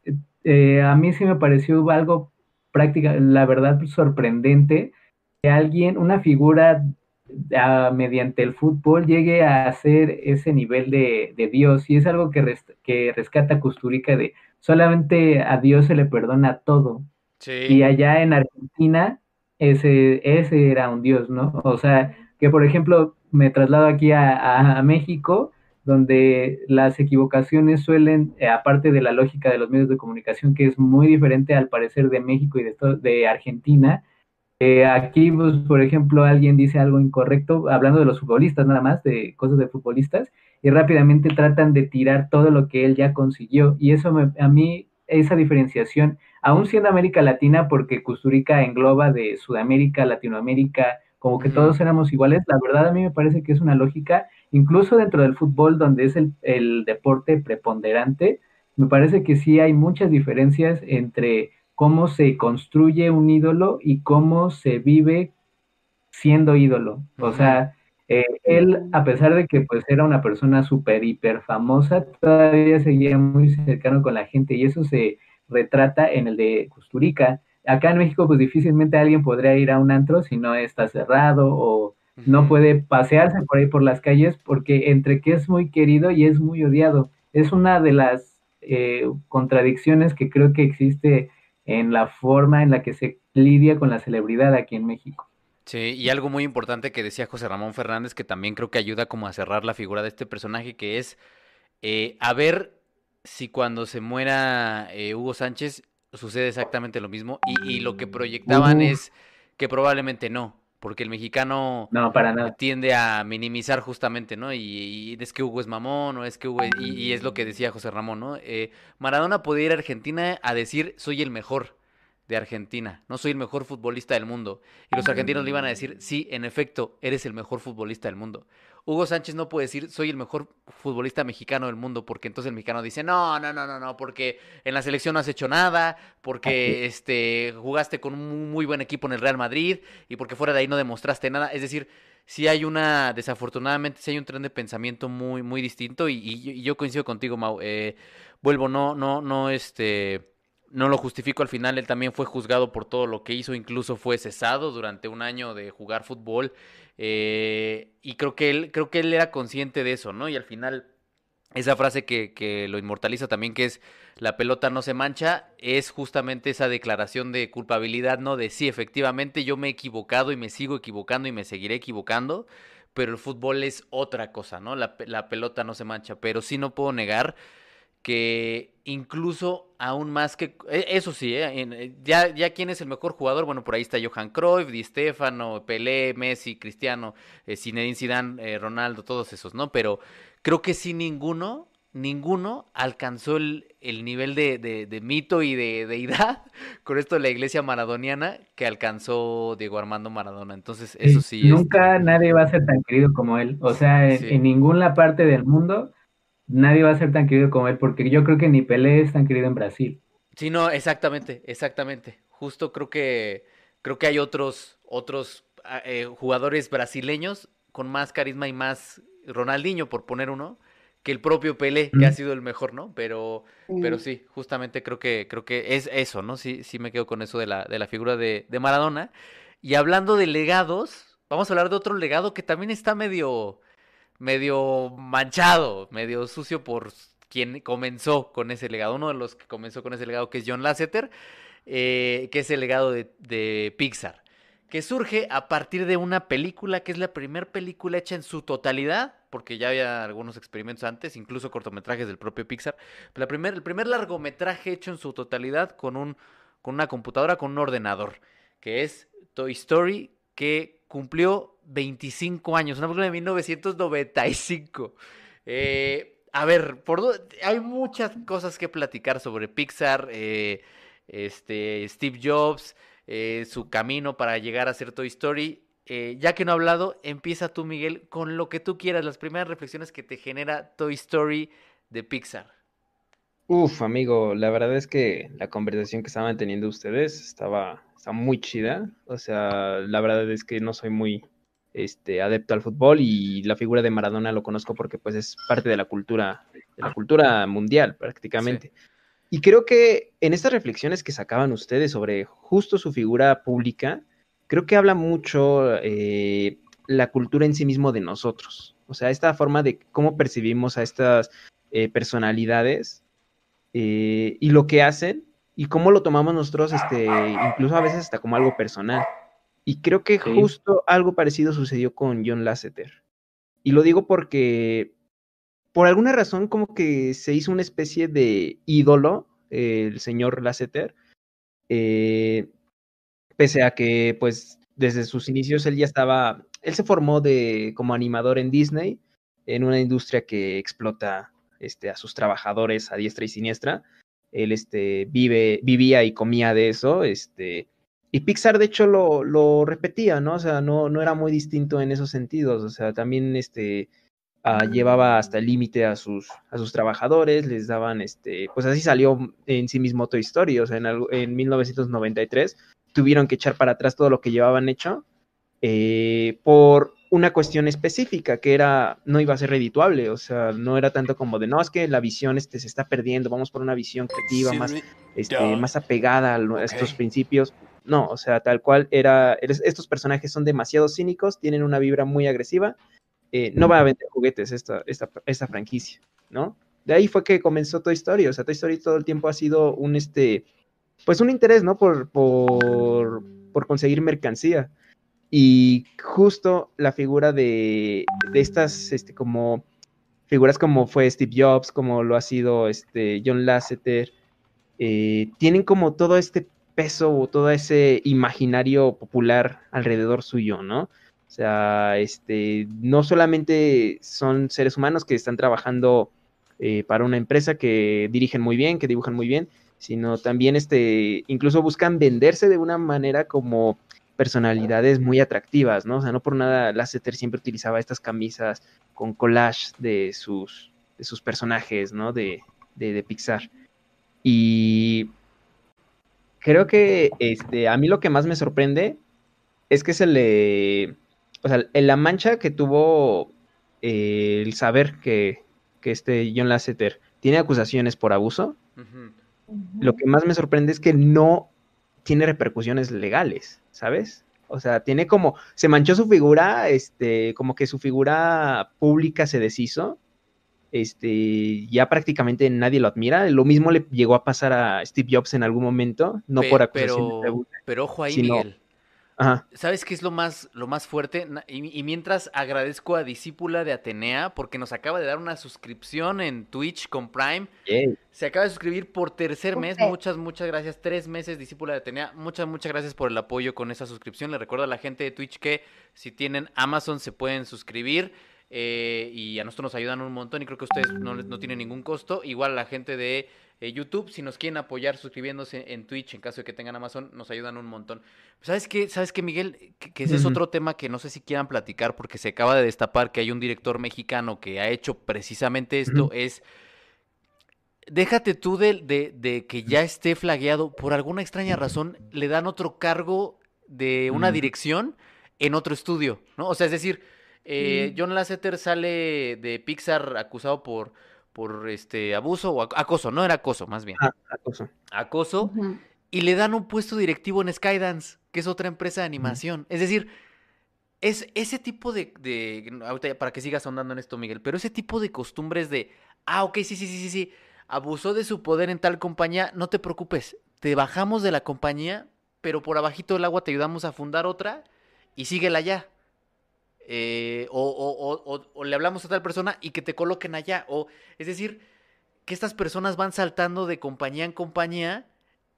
eh, a mí sí me pareció algo práctica, la verdad, sorprendente que alguien, una figura ah, mediante el fútbol llegue a hacer ese nivel de, Dios. Y es algo que, que rescata Custurica de solamente a Dios se le perdona todo. Y allá en Argentina ese, ese era un dios, ¿no? O sea, que por ejemplo me traslado aquí a, México, donde las equivocaciones suelen, eh, aparte de la lógica de los medios de comunicación, que es muy diferente al parecer de México y de, de Argentina, eh, aquí, pues, por ejemplo, alguien dice algo incorrecto, hablando de los futbolistas nada más, de cosas de futbolistas, y rápidamente tratan de tirar todo lo que él ya consiguió. Y eso a mí, esa diferenciación aún siendo América Latina, porque Custurica engloba de Sudamérica, Latinoamérica, como que todos éramos iguales, la verdad a mí me parece que es una lógica, incluso dentro del fútbol, donde es el, deporte preponderante, me parece que sí hay muchas diferencias entre cómo se construye un ídolo y cómo se vive siendo ídolo. O sea, eh, él, a pesar de que pues era una persona súper, hiper famosa, todavía seguía muy cercano con la gente y eso se, retrata en el de Custurica. Acá en México, pues difícilmente alguien podría ir a un antro si no está cerrado o no puede pasearse por ahí por las calles porque entre que es muy querido y es muy odiado. Es una de las eh, contradicciones que creo que existe en la forma en la que se lidia con la celebridad aquí en México. Sí, y algo muy importante que decía José Ramón Fernández, que también creo que ayuda como a cerrar la figura de este personaje, que es eh, haber si cuando se muera eh, Hugo Sánchez sucede exactamente lo mismo y, lo que proyectaban es que probablemente no, porque el mexicano no, para nada. tiende a minimizar justamente, ¿no? Y, es que Hugo es mamón, o es que Hugo... y, es lo que decía José Ramón, ¿no? Eh, Maradona podía ir a Argentina a decir, soy el mejor de Argentina, no soy el mejor futbolista del mundo. Y los argentinos le iban a decir, sí, en efecto, eres el mejor futbolista del mundo. Hugo Sánchez no puede decir soy el mejor futbolista mexicano del mundo, porque entonces el mexicano dice, no, no, no, no, no, porque en la selección no has hecho nada, porque este, jugaste con un muy buen equipo en el Real Madrid y porque fuera de ahí no demostraste nada. Es decir, si hay una, desafortunadamente, si hay un tren de pensamiento muy, muy distinto y, yo coincido contigo, Mau. Eh, vuelvo, no, no, no, este no lo justifico al final, él también fue juzgado por todo lo que hizo, incluso fue cesado durante un año de jugar fútbol eh, y creo que él, creo que él era consciente de eso, ¿no? Y al final, esa frase que, que lo inmortaliza también, que es la pelota no se mancha, es justamente esa declaración de culpabilidad, ¿no? De sí, efectivamente, yo me he equivocado y me sigo equivocando y me seguiré equivocando, pero el fútbol es otra cosa, ¿no? La, la pelota no se mancha, pero sí no puedo negar que incluso aún más que e, eso sí, ¿eh? eh, ya, ya quién es el mejor jugador, bueno, por ahí está Johan Cruyff, Di Stefano, Pelé, Messi, Cristiano, eh, Zinedine Zidane, eh, Ronaldo, todos esos, ¿no? Pero creo que sí ninguno, ninguno alcanzó el, el nivel de, de, de, mito y de deidad con esto de la iglesia maradoniana que alcanzó Diego Armando Maradona. Entonces, eso sí. Nunca es... nadie va a ser tan querido como él. O sea, en, sí. en ninguna parte del mundo nadie va a ser tan querido como él, porque yo creo que ni Pelé es tan querido en Brasil. Sí, no, exactamente, exactamente. Justo creo que creo que hay otros otros eh, jugadores brasileños con más carisma y más Ronaldinho, por poner uno, que el propio Pelé, que mm. ha sido el mejor, ¿no? Pero, mm. pero sí, justamente creo que creo que es eso, ¿no? Sí, sí me quedo con eso de la, de la figura de, de Maradona. Y hablando de legados, vamos a hablar de otro legado que también está medio medio manchado, medio sucio por quien comenzó con ese legado. Uno de los que comenzó con ese legado, que es John Lasseter, eh, que es el legado de, de, Pixar, que surge a partir de una película que es la primera película hecha en su totalidad, porque ya había algunos experimentos antes, incluso cortometrajes del propio Pixar. Pero la primer, el primer largometraje hecho en su totalidad con, un, con una computadora, con un ordenador, que es Toy Story, que cumplió 25 años, una película de 1995. Eh, a ver, por hay muchas cosas que platicar sobre Pixar, eh, este, Steve Jobs, eh, su camino para llegar a ser Toy Story. Eh, ya que no he hablado, empieza tú, Miguel, con lo que tú quieras, las primeras reflexiones que te genera Toy Story de Pixar. Uf, amigo, la verdad es que la conversación que estaban teniendo ustedes estaba, estaba muy chida. O sea, la verdad es que no soy muy, este, adepto al fútbol y la figura de Maradona lo conozco porque pues es parte de la cultura, de la cultura mundial prácticamente. Sí. Y creo que en estas reflexiones que sacaban ustedes sobre justo su figura pública, creo que habla mucho eh, la cultura en sí mismo de nosotros. O sea, esta forma de cómo percibimos a estas eh, personalidades eh, y lo que hacen y cómo lo tomamos nosotros, este, incluso a veces hasta como algo personal. Y creo que sí. justo algo parecido sucedió con John Lasseter. Y lo digo porque por alguna razón como que se hizo una especie de ídolo eh, el señor Lasseter. Eh, pese a que pues desde sus inicios él ya estaba, él se formó de como animador en Disney, en una industria que explota este, a sus trabajadores a diestra y siniestra. Él este, vive, vivía y comía de eso, este, y Pixar, de hecho, lo, lo, repetía, ¿no? O sea, no, no era muy distinto en esos sentidos. O sea, también este, uh, llevaba hasta el límite a sus, a sus trabajadores, les daban, este, pues así salió en sí mismo Toy Story. O sea, en, en 1993 tuvieron que echar para atrás todo lo que llevaban hecho eh, por una cuestión específica que era, no iba a ser redituable, o sea, no era tanto como de, no, es que la visión este, se está perdiendo, vamos por una visión creativa, más, este, más apegada a estos principios. No, o sea, tal cual era, estos personajes son demasiado cínicos, tienen una vibra muy agresiva, eh, no va a vender juguetes esta, esta, esta, franquicia, ¿no? De ahí fue que comenzó Toy Story, o sea, Toy Story todo el tiempo ha sido un, este, pues un interés, ¿no? Por, por, por conseguir mercancía. Y justo la figura de, de estas, este, como, figuras como fue Steve Jobs, como lo ha sido este, John Lasseter, eh, tienen como todo este peso o todo ese imaginario popular alrededor suyo, ¿no? O sea, este, no solamente son seres humanos que están trabajando eh, para una empresa que dirigen muy bien, que dibujan muy bien, sino también este, incluso buscan venderse de una manera como personalidades muy atractivas, ¿no? O sea, no por nada Lasseter siempre utilizaba estas camisas con collage de sus, de sus personajes, ¿no? De, de, de Pixar. Y creo que este, a mí lo que más me sorprende es que se le. O sea, en la mancha que tuvo eh, el saber que, que, este John Lasseter tiene acusaciones por abuso, uh -huh. lo que más me sorprende es que no tiene repercusiones legales, ¿sabes? O sea, tiene como, se manchó su figura, este, como que su figura pública se deshizo, este, ya prácticamente nadie lo admira. Lo mismo le llegó a pasar a Steve Jobs en algún momento, no por acusación pero, de pero ojo ahí, sino... Miguel. ¿Sabes qué es lo más, lo más fuerte? Y, mientras agradezco a Discípula de Atenea porque nos acaba de dar una suscripción en Twitch con Prime. Se acaba de suscribir por tercer mes. Muchas, muchas gracias. Tres meses, Discípula de Atenea. Muchas, muchas gracias por el apoyo con esa suscripción. Le recuerdo a la gente de Twitch que si tienen Amazon se pueden suscribir. Eh, y a nosotros nos ayudan un montón y creo que ustedes no, no tienen ningún costo. Igual la gente de eh, YouTube, si nos quieren apoyar suscribiéndose en Twitch, en caso de que tengan Amazon, nos ayudan un montón. ¿Sabes qué, ¿Sabes qué Miguel? Que, ese es otro tema que no sé si quieran platicar porque se acaba de destapar que hay un director mexicano que ha hecho precisamente esto, es... Déjate tú de, de, que ya esté flagueado, por alguna extraña razón, le dan otro cargo de una dirección en otro estudio, ¿no? O sea, es decir, eh, John Lasseter sale de Pixar acusado por por este abuso o acoso, no era acoso, más bien. Ah, acoso. Acoso. Y le dan un puesto directivo en Skydance, que es otra empresa de animación. Es decir, es ese tipo de, de, ahorita para que sigas ahondando en esto, Miguel, pero ese tipo de costumbres de, ah, ok, sí, sí, sí, sí, sí, abusó de su poder en tal compañía, no te preocupes, te bajamos de la compañía, pero por abajito del agua te ayudamos a fundar otra y síguela ya. Eh, o, le hablamos a tal persona y que te coloquen allá. O, es decir, que estas personas van saltando de compañía en compañía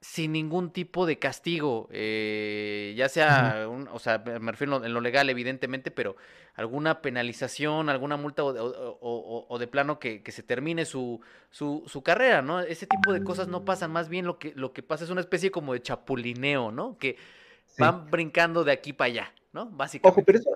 sin ningún tipo de castigo, eh, ya sea, o sea, me refiero en lo legal, evidentemente, pero alguna penalización, alguna multa o, de plano que, se termine su, su, su, carrera, ¿no? Ese tipo de cosas no pasan, más bien lo que, lo que pasa es una especie como de chapulineo, ¿no? Que van brincando de aquí para allá, ¿no? Básicamente. Ojo, pero eso,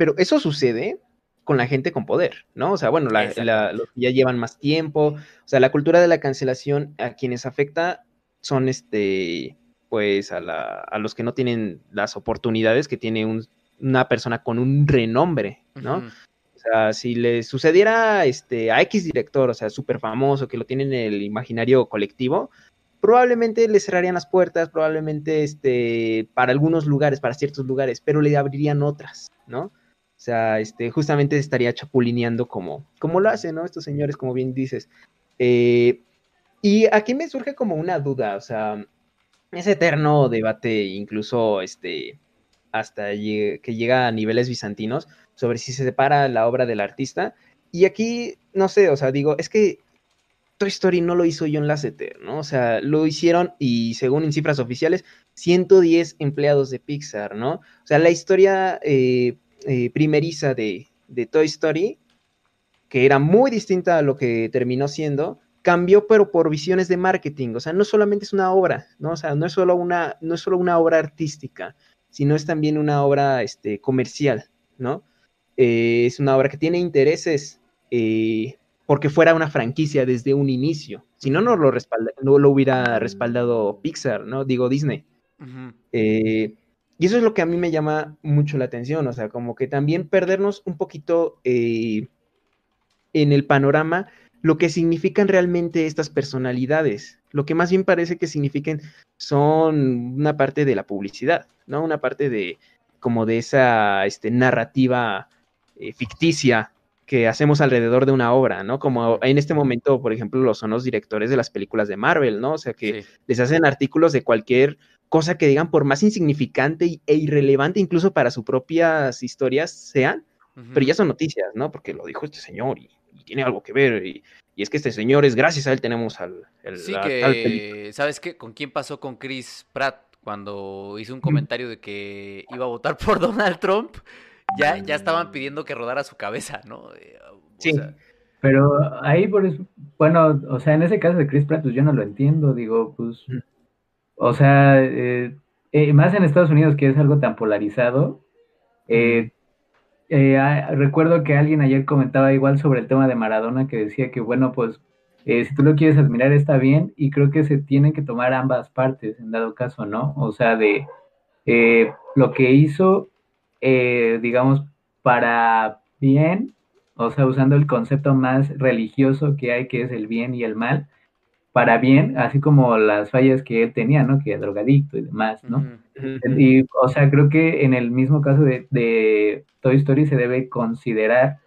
pero eso sucede con la gente con poder, ¿no? O sea, bueno, los que ya llevan más tiempo, o sea, la cultura de la cancelación a quienes afecta son este, pues a, la, a los que no tienen las oportunidades que tiene una persona con un renombre, ¿no? O sea, si le sucediera este, a X director, o sea, súper famoso, que lo tiene en el imaginario colectivo, probablemente le cerrarían las puertas, probablemente este, para algunos lugares, para ciertos lugares, pero le abrirían otras, ¿no? O sea, este, justamente estaría chapulineando como, lo hacen, ¿no? Estos señores, como bien dices. Eh, y aquí me surge como una duda, o sea, ese eterno debate, incluso este, hasta que llega a niveles bizantinos, sobre si se separa la obra del artista. Y aquí, no sé, o sea, digo, es que Toy Story no lo hizo John Lasseter, ¿no? O sea, lo hicieron y según en cifras oficiales, 110 empleados de Pixar, ¿no? O sea, la historia eh, eh, primeriza de, Toy Story, que era muy distinta a lo que terminó siendo, cambió pero por visiones de marketing, o sea, no solamente es una obra, ¿no? O sea, no es solo una, no es solo una obra artística, sino es también una obra este, comercial, ¿no? Eh, es una obra que tiene intereses eh, porque fuera una franquicia desde un inicio. Si no, no lo, no lo hubiera respaldado Pixar, ¿no? Digo Disney. Y eso es lo que a mí me llama mucho la atención, o sea, como que también perdernos un poquito eh, en el panorama lo que significan realmente estas personalidades. Lo que más bien parece que signifiquen son una parte de la publicidad, ¿no? Una parte de como de esa este, narrativa eh, ficticia que hacemos alrededor de una obra, ¿no? Como en este momento, por ejemplo, lo son los directores de las películas de Marvel, ¿no? O sea, que les hacen artículos de cualquier cosa que digan, por más insignificante e irrelevante incluso para sus propias historias sean, pero ya son noticias, ¿no? Porque lo dijo este señor y, tiene algo que ver. Y, es que este señor es gracias a él tenemos al... sí, que, ¿sabes qué? ¿Con quién pasó con Chris Pratt cuando hizo un comentario de que iba a votar por Donald Trump? Ya, ya estaban pidiendo que rodara su cabeza, ¿no? Eh, sí. pero ahí por eso, bueno, o sea, en ese caso de Chris Pratt, pues yo no lo entiendo, digo, pues o sea, eh, eh, más en Estados Unidos que es algo tan polarizado. Eh, recuerdo que alguien ayer comentaba igual sobre el tema de Maradona que decía que, bueno, pues si tú lo quieres admirar está bien y creo que se tienen que tomar ambas partes en dado caso, ¿no? O sea, de lo que hizo, digamos, para bien, o sea, usando el concepto más religioso que hay, que es el bien y el mal, para bien, así como las fallas que él tenía, ¿no? Que drogadicto y demás, ¿no? Y, o sea, creo que en el mismo caso de, Toy Story se debe considerar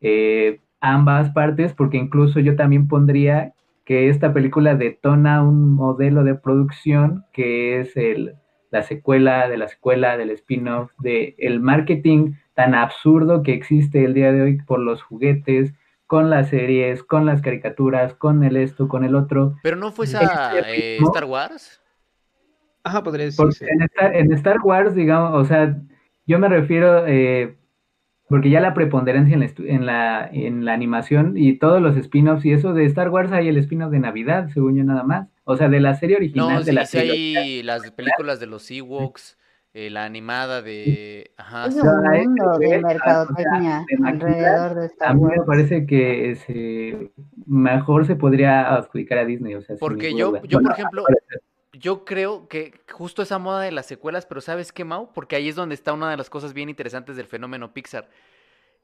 eh, ambas partes, porque incluso yo también pondría que esta película detona un modelo de producción que es el, la secuela, de la secuela, del spin-off, de el marketing tan absurdo que existe el día de hoy por los juguetes, con las series, con las caricaturas, con el esto, con el otro. Pero no fue esa eh, Star Wars. Ajá, podría decirse. En Star, en Star, Wars, digamos, o sea, yo me refiero, eh, porque ya la preponderancia en la, en la, animación y todos los spin-offs y eso de Star Wars hay el spin-off de Navidad, según yo nada más. O sea, de la serie original no, de la serie. hay las películas de los Ewoks, eh, la animada de. Ajá. Es un mundo de mercadotecnia alrededor de Star A mí me parece que se, mejor se podría adjudicar a Disney. O sea, Porque yo, yo por ejemplo, yo creo que justo esa moda de las secuelas, pero ¿sabes qué, Mau? Porque ahí es donde está una de las cosas bien interesantes del fenómeno Pixar.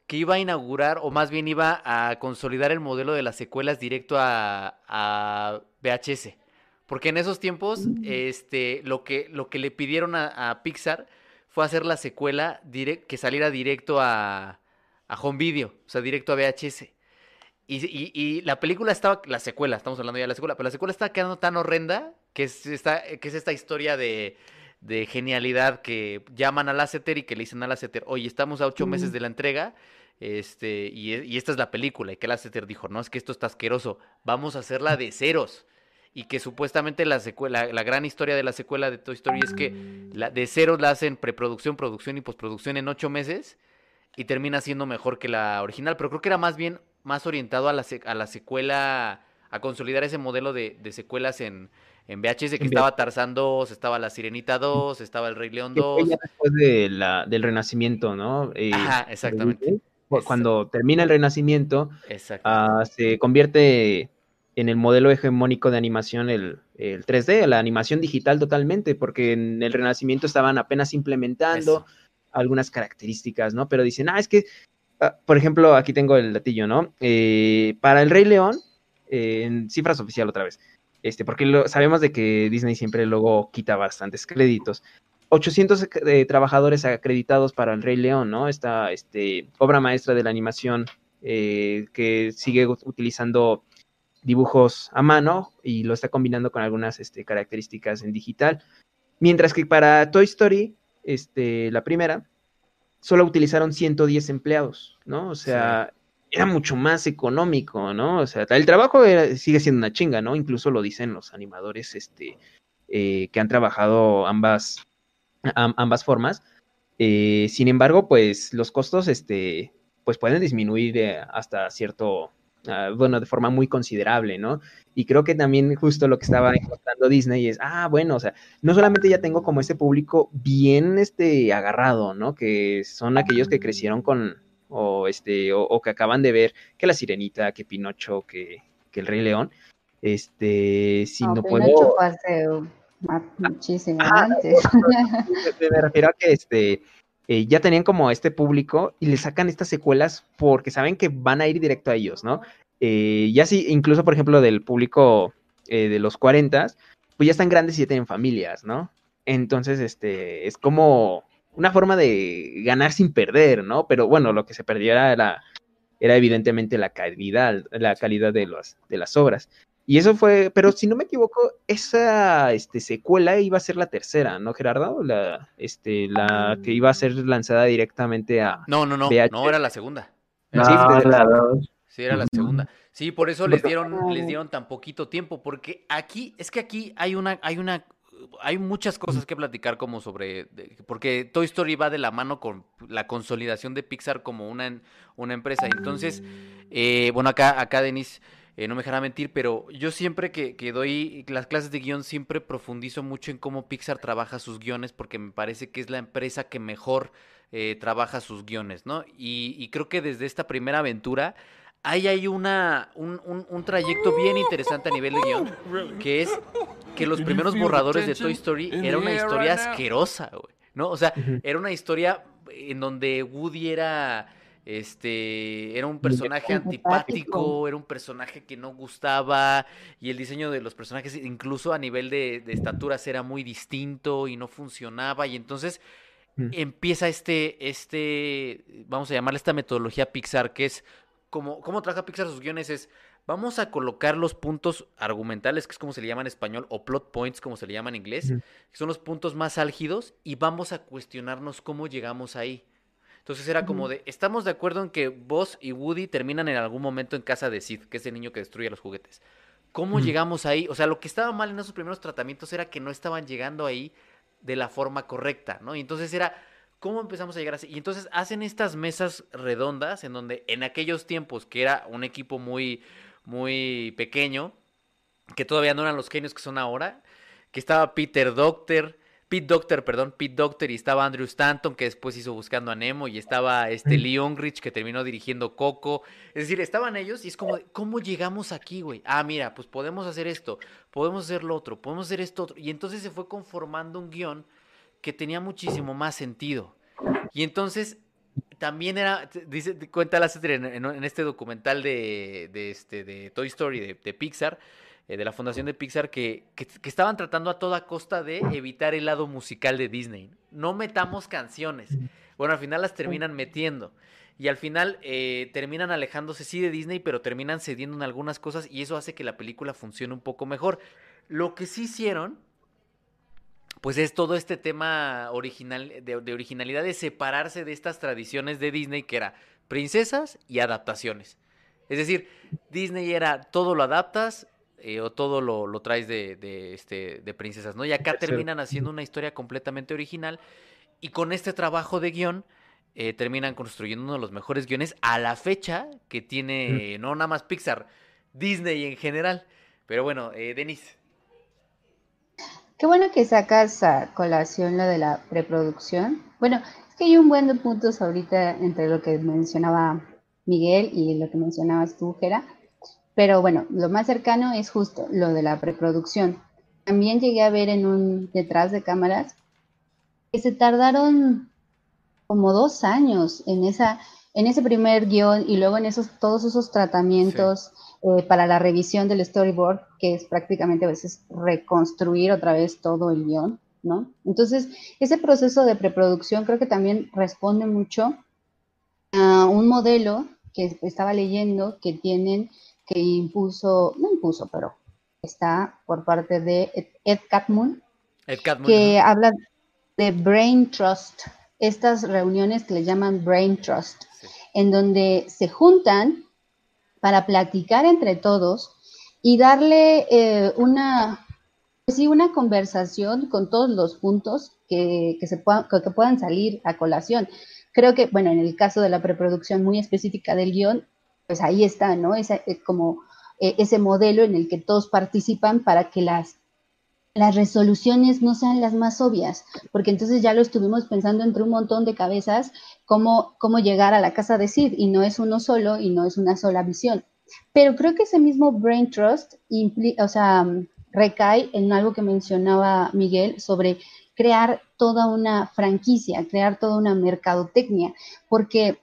Que iba a inaugurar, o más bien iba a consolidar el modelo de las secuelas directo a, a VHS. Porque en esos tiempos, este, lo que, lo que le pidieron a, Pixar fue hacer la secuela que saliera directo a, a home video, o sea, directo a VHS. Y, y, la película estaba, la secuela, estamos hablando ya de la secuela, pero la secuela estaba quedando tan horrenda que es esta, que es esta historia de, de genialidad que llaman a Lasseter y que le dicen a Lasseter, oye, estamos a ocho meses de la entrega, este, y, y, esta es la película, y que Lasseter dijo, no, es que esto está asqueroso, vamos a hacerla de ceros y que supuestamente la secuela, la gran historia de la secuela de Toy Story es que la, de cero la hacen preproducción, producción y postproducción en ocho meses y termina siendo mejor que la original, pero creo que era más bien más orientado a la, a la secuela, a consolidar ese modelo de, secuelas en, en VHS, que estaba Tarzán 2, estaba La Sirenita 2, estaba El Rey León 2. después de la, del Renacimiento, ¿no? Eh, Ajá, exactamente. Cuando termina el Renacimiento, uh, se convierte en el modelo hegemónico de animación el, 3D, la animación digital totalmente, porque en el Renacimiento estaban apenas implementando algunas características, ¿no? Pero dicen, ah, es que, ah, por ejemplo, aquí tengo el latillo, ¿no? Eh, para el Rey León, en cifras oficial otra vez, este, porque sabemos de que Disney siempre luego quita bastantes créditos. 800 eh, trabajadores acreditados para el Rey León, ¿no? Esta este, obra maestra de la animación eh, que sigue utilizando dibujos a mano y lo está combinando con algunas este, características en digital. Mientras que para Toy Story, este, la primera, solo utilizaron 110 empleados, ¿no? O sea, era mucho más económico, ¿no? O sea, el trabajo sigue siendo una chinga, ¿no? Incluso lo dicen los animadores este, eh, que han trabajado ambas, ambas formas. Eh, sin embargo, pues los costos este, pues pueden disminuir eh, hasta cierto Ah, bueno, de forma muy considerable, ¿no? Y creo que también justo lo que estaba encontrando Disney es, ah, bueno, o sea, no solamente ya tengo como este público bien este, agarrado, ¿no? Que son aquellos que crecieron con, o este, o, que acaban de ver que La Sirenita, que Pinocho, que, que El Rey León, este, si no, puedo... muchísimo antes. Me refiero a que este eh, ya tenían como este público y le sacan estas secuelas porque saben que van a ir directo a ellos, ¿no? Eh, ya sí, incluso por ejemplo del público eh, de los 40, pues ya están grandes y tienen familias, ¿no? Entonces, este, es como una forma de ganar sin perder, ¿no? Pero bueno, lo que se perdió era, evidentemente la calidad, la calidad de las obras. Y eso fue, pero si no me equivoco, esa este, secuela iba a ser la tercera, ¿no, Gerardo? La, este, la que iba a ser lanzada directamente a. No, no, no, no era la segunda. No, sí, la dos. sí, era la segunda. Sí, por eso les dieron, les dieron tan poquito tiempo, porque aquí, es que aquí hay una, hay una, hay muchas cosas que platicar como sobre, porque Toy Story va de la mano con la consolidación de Pixar como una, una empresa. Entonces, eh, bueno, acá, acá Denis eh, no me dejará mentir, pero yo siempre que, doy las clases de guion siempre profundizo mucho en cómo Pixar trabaja sus guiones porque me parece que es la empresa que mejor eh, trabaja sus guiones, ¿no? Y, creo que desde esta primera aventura ahí hay una, un, trayecto bien interesante a nivel de guion, que es que los primeros borradores de Toy Story era una historia asquerosa, güey, ¿no? O sea, era una historia en donde Woody era este, era un personaje antipático, era un personaje que no gustaba y el diseño de los personajes incluso a nivel de, estaturas era muy distinto y no funcionaba y entonces mm. empieza este, este, vamos a llamarle esta metodología Pixar que es como, cómo trabaja Pixar sus guiones es, vamos a colocar los puntos argumentales, que es como se le llama en español, o plot points, como se le llama en inglés, que son los puntos más álgidos, y vamos a cuestionarnos cómo llegamos ahí. Entonces era como de, estamos de acuerdo en que Buzz y Woody terminan en algún momento en casa de Sid, que es el niño que destruye los juguetes. ¿Cómo llegamos ahí? O sea, lo que estaba mal en esos primeros tratamientos era que no estaban llegando ahí de la forma correcta, ¿no? Y entonces era, ¿cómo empezamos a llegar así? Y entonces hacen estas mesas redondas en donde en aquellos tiempos, que era un equipo muy, muy pequeño, que todavía no eran los genios que son ahora, que estaba Peter Doctor, Pete Doctor, perdón, Pete Doctor y estaba Andrew Stanton que después hizo Buscando a Nemo y estaba este Leon Rich que terminó dirigiendo Coco. Es decir, estaban ellos y es como, ¿cómo llegamos aquí, güey? Ah, mira, pues podemos hacer esto, podemos hacer lo otro, podemos hacer esto otro. Y entonces se fue conformando un guion que tenía muchísimo más sentido. Y entonces también era, dice, cuenta la en, en, este documental de, de, este, de Toy Story de, de Pixar, eh, de la fundación de Pixar que, estaban tratando a toda costa de evitar el lado musical de Disney. No metamos canciones. Bueno, al final las terminan metiendo. Y al final eh, terminan alejándose sí de Disney, pero terminan cediendo en algunas cosas y eso hace que la película funcione un poco mejor. Lo que sí hicieron, pues es todo este tema original, de, de originalidad, de separarse de estas tradiciones de Disney que era princesas y adaptaciones. Es decir, Disney era todo lo adaptas, eh, o todo lo, lo traes de, de, este, de princesas, ¿no? Y acá terminan haciendo una historia completamente original y con este trabajo de guion eh, terminan construyendo uno de los mejores guiones a la fecha que tiene, no nada más Pixar, Disney en general. Pero bueno, eh, Denise. Qué bueno que sacas a colación lo de la preproducción. Bueno, es que hay un buen de puntos ahorita entre lo que mencionaba Miguel y lo que mencionabas tú, Jera. Pero bueno, lo más cercano es justo lo de la preproducción. También llegué a ver en un detrás de cámaras que se tardaron como dos años en esa en ese primer guion y luego en esos todos esos tratamientos eh, para la revisión del storyboard, que es prácticamente a veces reconstruir otra vez todo el guion, ¿no? Entonces, ese proceso de preproducción creo que también responde mucho a un modelo que estaba leyendo que tienen que impuso, no impuso, pero está por parte de Ed, Catmull, que habla de Brain Trust, estas reuniones que le llaman Brain Trust, en donde se juntan para platicar entre todos y darle eh, una, pues sí, una conversación con todos los puntos que, se puedan, que puedan salir a colación. Creo que, bueno, en el caso de la preproducción muy específica del guion, pues ahí está, ¿no? Esa, eh, como eh, ese modelo en el que todos participan para que las, las resoluciones no sean las más obvias, porque entonces ya lo estuvimos pensando entre un montón de cabezas cómo, cómo llegar a la casa de Sid y no es uno solo y no es una sola visión. Pero creo que ese mismo brain trust o sea, recae en algo que mencionaba Miguel sobre crear toda una franquicia, crear toda una mercadotecnia, porque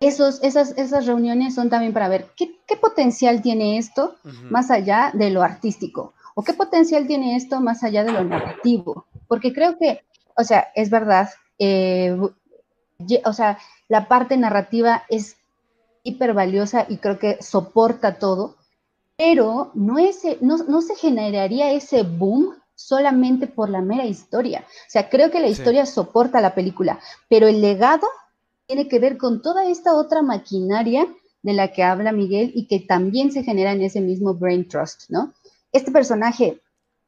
esos, esas, esas reuniones son también para ver qué, potencial tiene esto más allá de lo artístico o qué potencial tiene esto más allá de lo narrativo. Porque creo que, o sea, es verdad, eh, o sea, la parte narrativa es hiper valiosa y creo que soporta todo, pero no, es, no, no se generaría ese boom solamente por la mera historia. O sea, creo que la historia soporta la película, pero el legado tiene que ver con toda esta otra maquinaria de la que habla Miguel y que también se genera en ese mismo Brain Trust, ¿no? Este personaje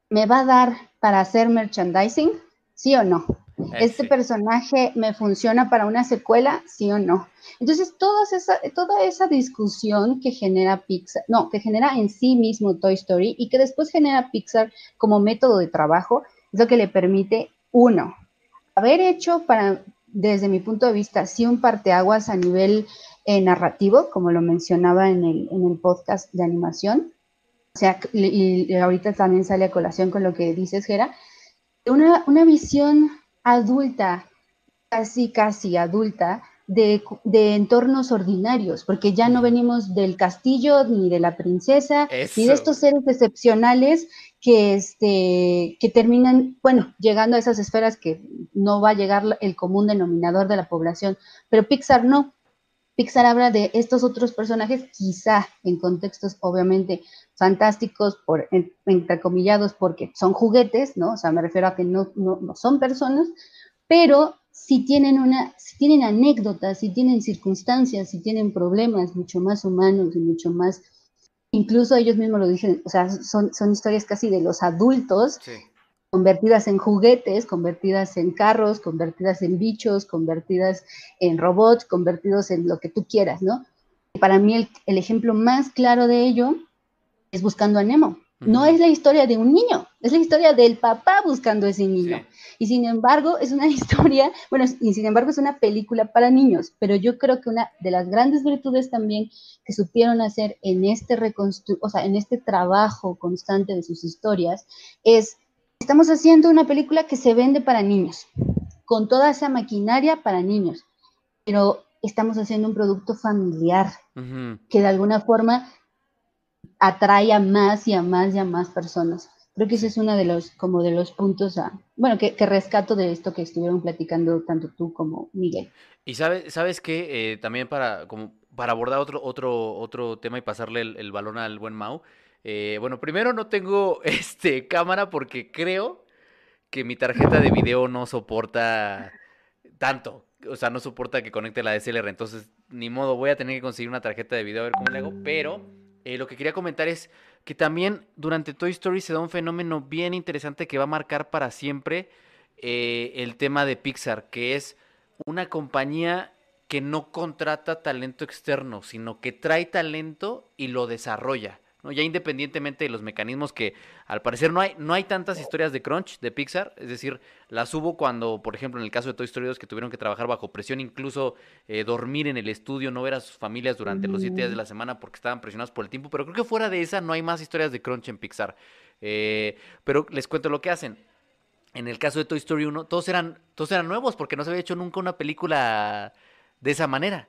me va a dar para hacer merchandising, sí o no. Eh, este personaje me funciona para una secuela, sí o no. Entonces, toda esa, toda esa discusión que genera Pixar, no, que genera en sí mismo Toy Story y que después genera Pixar como método de trabajo, es lo que le permite, uno, haber hecho para, desde mi punto de vista, sí un parteaguas a nivel eh, narrativo, como lo mencionaba en el, en el podcast de animación. O sea, y, ahorita también sale a colación con lo que dices, Gera, una, una visión adulta, casi, casi adulta, de, de, entornos ordinarios, porque ya no venimos del castillo, ni de la princesa, ni de estos seres excepcionales que, este, que terminan, bueno, llegando a esas esferas que no va a llegar el común denominador de la población, pero Pixar no. Pixar habla de estos otros personajes, quizá en contextos obviamente fantásticos, por, entrecomillados, porque son juguetes, ¿no? O sea, me refiero a que no, no, no son personas, pero si tienen, una, si tienen anécdotas, si tienen circunstancias, si tienen problemas mucho más humanos y mucho más, incluso ellos mismos lo dicen, o sea, son, son historias casi de los adultos, convertidas en juguetes, convertidas en carros, convertidas en bichos, convertidas en robots, convertidos en lo que tú quieras, ¿no? Para mí el, el ejemplo más claro de ello es Buscando a Nemo. No es la historia de un niño, es la historia del papá buscando a ese niño. Y sin embargo, es una historia, bueno, y sin embargo es una película para niños, pero yo creo que una de las grandes virtudes también que supieron hacer en este reconstru o sea, en este trabajo constante de sus historias es estamos haciendo una película que se vende para niños, con toda esa maquinaria para niños, pero estamos haciendo un producto familiar que de alguna forma atrae a más y a más y a más personas. Creo que ese es uno de los, como de los puntos, bueno, que, rescato de esto que estuvieron platicando tanto tú como Miguel. Y sabes, sabes que eh, también para, como para abordar otro, otro, otro tema y pasarle el, balón al buen Mau, eh, bueno, primero no tengo este cámara porque creo que mi tarjeta de video no soporta tanto. O sea, no soporta que conecte la DSLR. Entonces, ni modo, voy a tener que conseguir una tarjeta de video a ver cómo le hago. Pero eh, lo que quería comentar es que también durante Toy Story se da un fenómeno bien interesante que va a marcar para siempre eh, el tema de Pixar, que es una compañía que no contrata talento externo, sino que trae talento y lo desarrolla. Ya independientemente de los mecanismos que al parecer no hay, no hay tantas historias de crunch de Pixar, es decir, las hubo cuando, por ejemplo, en el caso de Toy Story 2, que tuvieron que trabajar bajo presión, incluso eh, dormir en el estudio, no ver a sus familias durante los siete días de la semana porque estaban presionados por el tiempo, pero creo que fuera de esa no hay más historias de crunch en Pixar. Eh, pero les cuento lo que hacen. En el caso de Toy Story 1, todos eran, todos eran nuevos porque no se había hecho nunca una película de esa manera.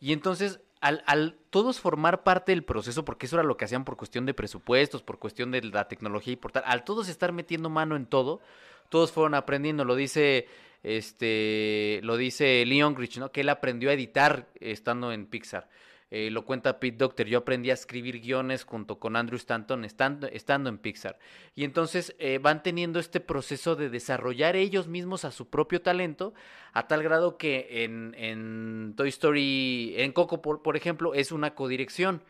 Y entonces al, todos formar parte del proceso, porque eso era lo que hacían por cuestión de presupuestos, por cuestión de la tecnología y por tal, al todos estar metiendo mano en todo, todos fueron aprendiendo, lo dice este lo dice Leon Rich, ¿no? Que él aprendió a editar estando en Pixar. Eh, lo cuenta Pete Doctor, yo aprendí a escribir guiones junto con Andrew Stanton estando, estando en Pixar. Y entonces eh, van teniendo este proceso de desarrollar ellos mismos a su propio talento, a tal grado que en, en Toy Story, en Coco, por, por ejemplo, es una codirección.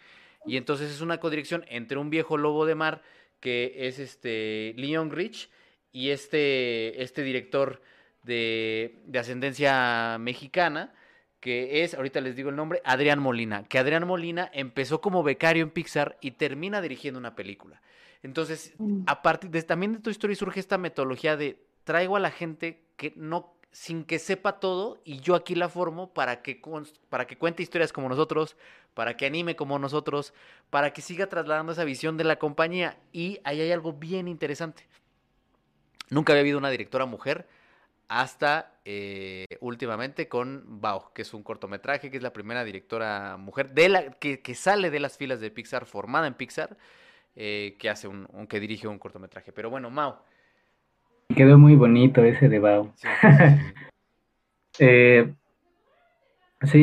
Y entonces es una codirección entre un viejo lobo de mar, que es este Leon Rich, y este, este director de, de ascendencia mexicana, que es, ahorita les digo el nombre, Adrián Molina, que Adrián Molina empezó como becario en Pixar y termina dirigiendo una película. Entonces, mm. a partir de también de tu historia surge esta metodología de traigo a la gente que no sin que sepa todo y yo aquí la formo para que para que cuente historias como nosotros, para que anime como nosotros, para que siga trasladando esa visión de la compañía y ahí hay algo bien interesante. Nunca había habido una directora mujer hasta eh, últimamente con Bao, que es un cortometraje, que es la primera directora mujer de la, que, sale de las filas de Pixar, formada en Pixar, eh, que hace un, que dirige un cortometraje. Pero bueno, Mao. Quedó muy bonito ese de Bao. Sí, eh,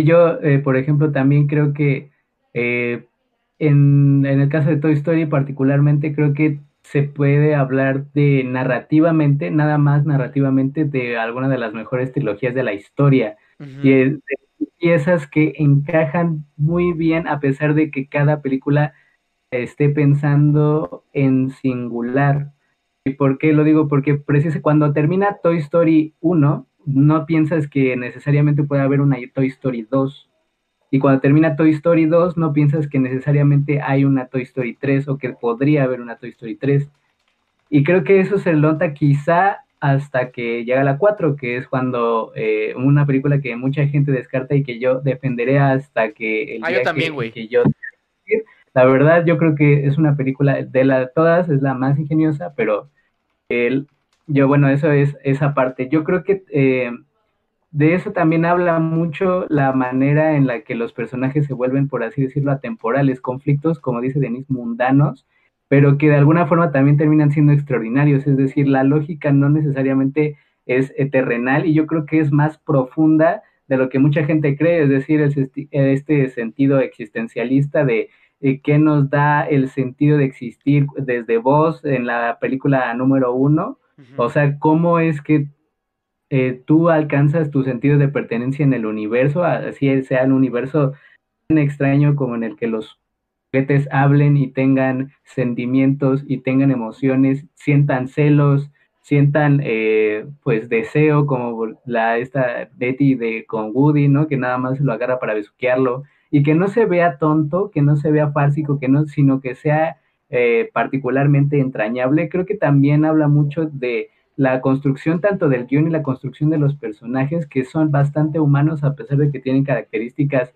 yo, por ejemplo, también creo que en, en el caso de Toy Story particularmente, creo que se puede hablar de narrativamente, nada más narrativamente, de alguna de las mejores trilogías de la historia. Y es de piezas que encajan muy bien a pesar de que cada película esté pensando en singular. ¿Y por qué lo digo? Porque precisamente cuando termina Toy Story 1, no piensas que necesariamente puede haber una Toy Story 2 y cuando termina Toy Story 2, no piensas que necesariamente hay una Toy Story 3 o que podría haber una Toy Story 3. Y creo que eso se nota quizá hasta que llega la 4, que es cuando eh, una película que mucha gente descarta y que yo defenderé hasta que el ah, yo también, güey. Que, yo la verdad yo creo que es una película de las todas es la más ingeniosa, pero el, yo bueno, eso es esa parte. Yo creo que eh, de eso también habla mucho la manera en la que los personajes se vuelven, por así decirlo, atemporales, conflictos, como dice Denise, mundanos, pero que de alguna forma también terminan siendo extraordinarios. Es decir, la lógica no necesariamente es terrenal y yo creo que es más profunda de lo que mucha gente cree, es decir, este sentido existencialista de qué nos da el sentido de existir desde vos en la película número uno, o sea, cómo es que eh, tú alcanzas tu sentido de pertenencia en el universo, así sea el universo tan extraño como en el que los juguetes hablen y tengan sentimientos y tengan emociones, sientan celos, sientan eh, pues deseo como la esta Betty de con Woody, ¿no? Que nada más lo agarra para besuquearlo y que no se vea tonto, que no se vea fársico, que no, sino que sea eh, particularmente entrañable. Creo que también habla mucho de la construcción tanto del guion y la construcción de los personajes que son bastante humanos a pesar de que tienen características